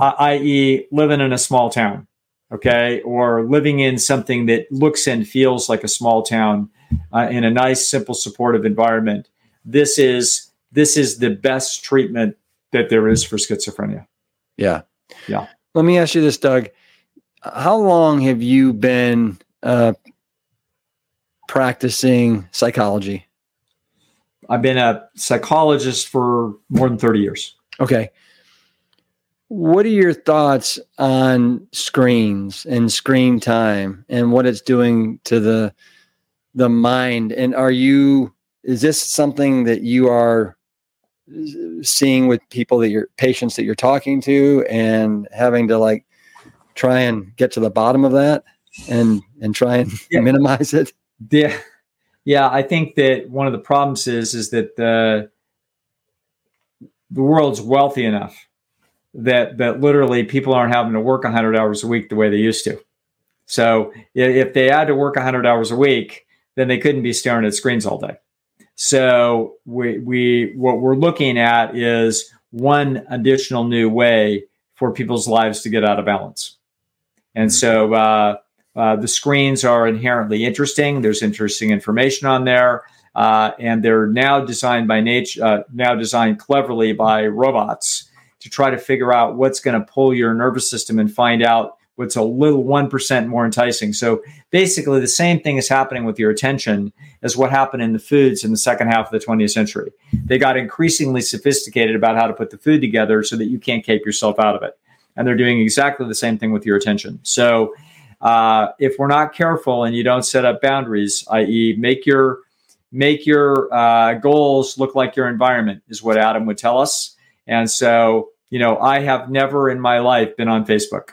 uh, i.e., living in a small town, okay, or living in something that looks and feels like a small town uh, in a nice, simple, supportive environment. This is this is the best treatment that there is for schizophrenia. Yeah, yeah. Let me ask you this, Doug. How long have you been uh, practicing psychology? I've been a psychologist for more than 30 years. Okay. What are your thoughts on screens and screen time and what it's doing to the the mind? And are you is this something that you are seeing with people that your patients that you're talking to and having to like try and get to the bottom of that? and and try and *laughs* yeah. minimize it? Yeah, yeah. I think that one of the problems is is that the the world's wealthy enough that that literally people aren't having to work 100 hours a week the way they used to. So if they had to work 100 hours a week, then they couldn't be staring at screens all day. So we we what we're looking at is one additional new way for people's lives to get out of balance. And so uh, uh, the screens are inherently interesting. There's interesting information on there, uh, and they're now designed by nature, uh, now designed cleverly by robots to try to figure out what's going to pull your nervous system and find out what's a little one percent more enticing. So basically, the same thing is happening with your attention as what happened in the foods in the second half of the 20th century. They got increasingly sophisticated about how to put the food together so that you can't keep yourself out of it. And they're doing exactly the same thing with your attention. So uh, if we're not careful and you don't set up boundaries, i.e., make your make your uh, goals look like your environment, is what Adam would tell us. And so, you know, I have never in my life been on Facebook.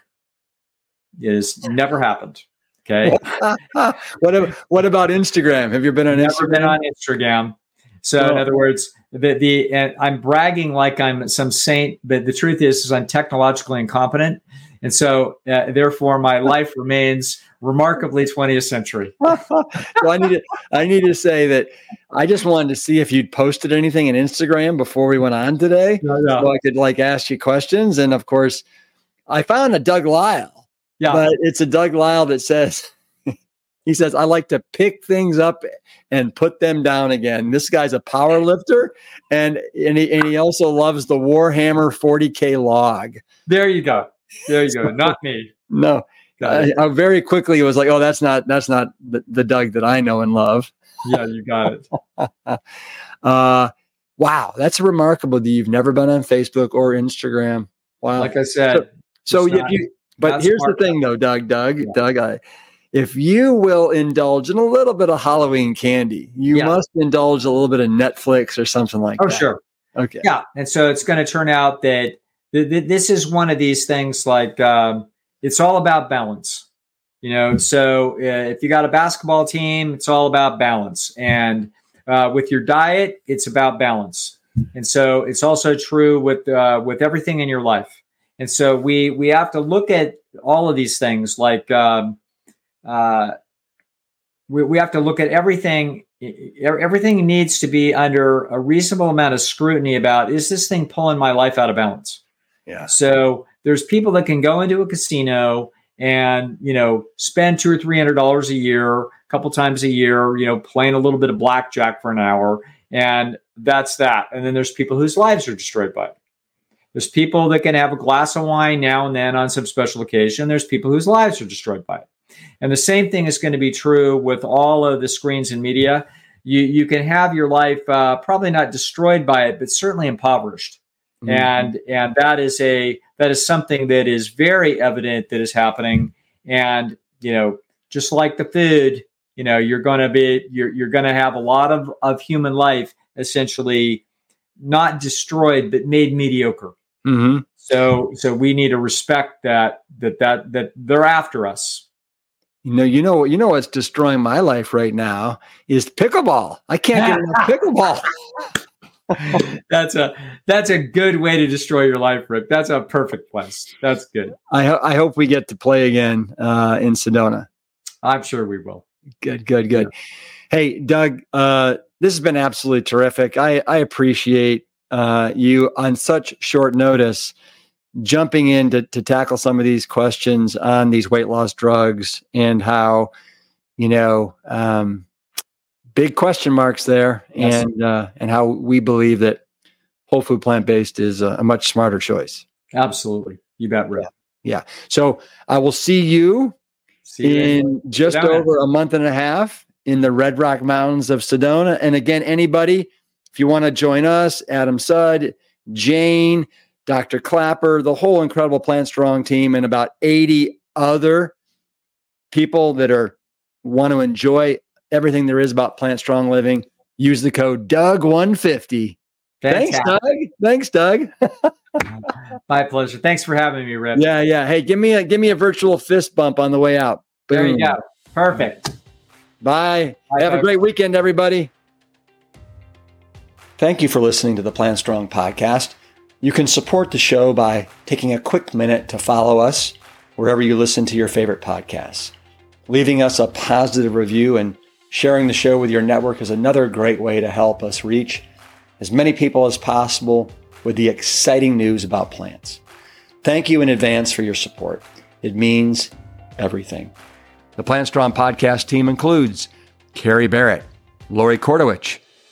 It has never happened. Okay. *laughs* what about what about Instagram? Have you been on never Instagram? Been on Instagram. So, no. in other words, the the and I'm bragging like I'm some saint, but the truth is, is I'm technologically incompetent. And so, uh, therefore, my life remains remarkably 20th century. *laughs* well, I need to, I need to say that I just wanted to see if you'd posted anything in Instagram before we went on today, no, no. so I could like ask you questions. And of course, I found a Doug Lisle. Yeah, but it's a Doug Lyle that says *laughs* he says I like to pick things up and put them down again. This guy's a power lifter, and and he, and he also loves the Warhammer 40k log. There you go. There you go. Not me. No. I, I, very quickly was like, oh, that's not that's not the, the Doug that I know and love. Yeah, you got it. *laughs* uh, wow, that's remarkable that you've never been on Facebook or Instagram. Wow. Like I said. So, so if you, but here's the thing though, Doug, Doug, yeah. Doug, I, if you will indulge in a little bit of Halloween candy, you yeah. must indulge a little bit of Netflix or something like oh, that. Oh, sure. Okay. Yeah. And so it's going to turn out that this is one of these things like um, it's all about balance you know so uh, if you got a basketball team it's all about balance and uh, with your diet it's about balance and so it's also true with uh, with everything in your life and so we we have to look at all of these things like um, uh, we, we have to look at everything everything needs to be under a reasonable amount of scrutiny about is this thing pulling my life out of balance yeah. So there's people that can go into a casino and you know spend two or three hundred dollars a year, a couple times a year, you know, playing a little bit of blackjack for an hour, and that's that. And then there's people whose lives are destroyed by it. There's people that can have a glass of wine now and then on some special occasion. There's people whose lives are destroyed by it. And the same thing is going to be true with all of the screens and media. You, you can have your life uh, probably not destroyed by it, but certainly impoverished. Mm-hmm. And and that is a that is something that is very evident that is happening. And you know, just like the food, you know, you're going to be you're you're going to have a lot of of human life essentially not destroyed but made mediocre. Mm-hmm. So so we need to respect that that that that they're after us. You know, you know, you know what's destroying my life right now is pickleball. I can't get enough *laughs* pickleball. *laughs* that's a that's a good way to destroy your life, Rip. That's a perfect place. That's good. I ho- I hope we get to play again uh, in Sedona. I'm sure we will. Good, good, good. Yeah. Hey, Doug, uh, this has been absolutely terrific. I I appreciate uh, you on such short notice jumping in to, to tackle some of these questions on these weight loss drugs and how, you know, um, big question marks there yes. and, uh, and how we believe that whole food plant based is a, a, much smarter choice. Absolutely. You bet, Rip. Yeah. yeah. So I will see you, see you in just over a month and a half in the Red Rock Mountains of Sedona. And again, anybody, if you want to join us, Adam Sud, Jane, Dr. Klaper, the whole incredible Plant Strong team, and about 80 other people that are want to enjoy everything there is about Plant Strong living. Use the code Doug150. Thanks, Doug. Thanks, Doug. *laughs* My pleasure. Thanks for having me, Rip. Yeah, yeah. Hey, give me a give me a virtual fist bump on the way out. Boom. There you go. Perfect. Bye. Bye Have a great weekend, everybody. Thank you for listening to the Plant Strong podcast. You can support the show by taking a quick minute to follow us wherever you listen to your favorite podcasts. Leaving us a positive review and sharing the show with your network is another great way to help us reach as many people as possible with the exciting news about plants. Thank you in advance for your support. It means everything. The Plant Strong podcast team includes Carrie Barrett, Lori Kordowich,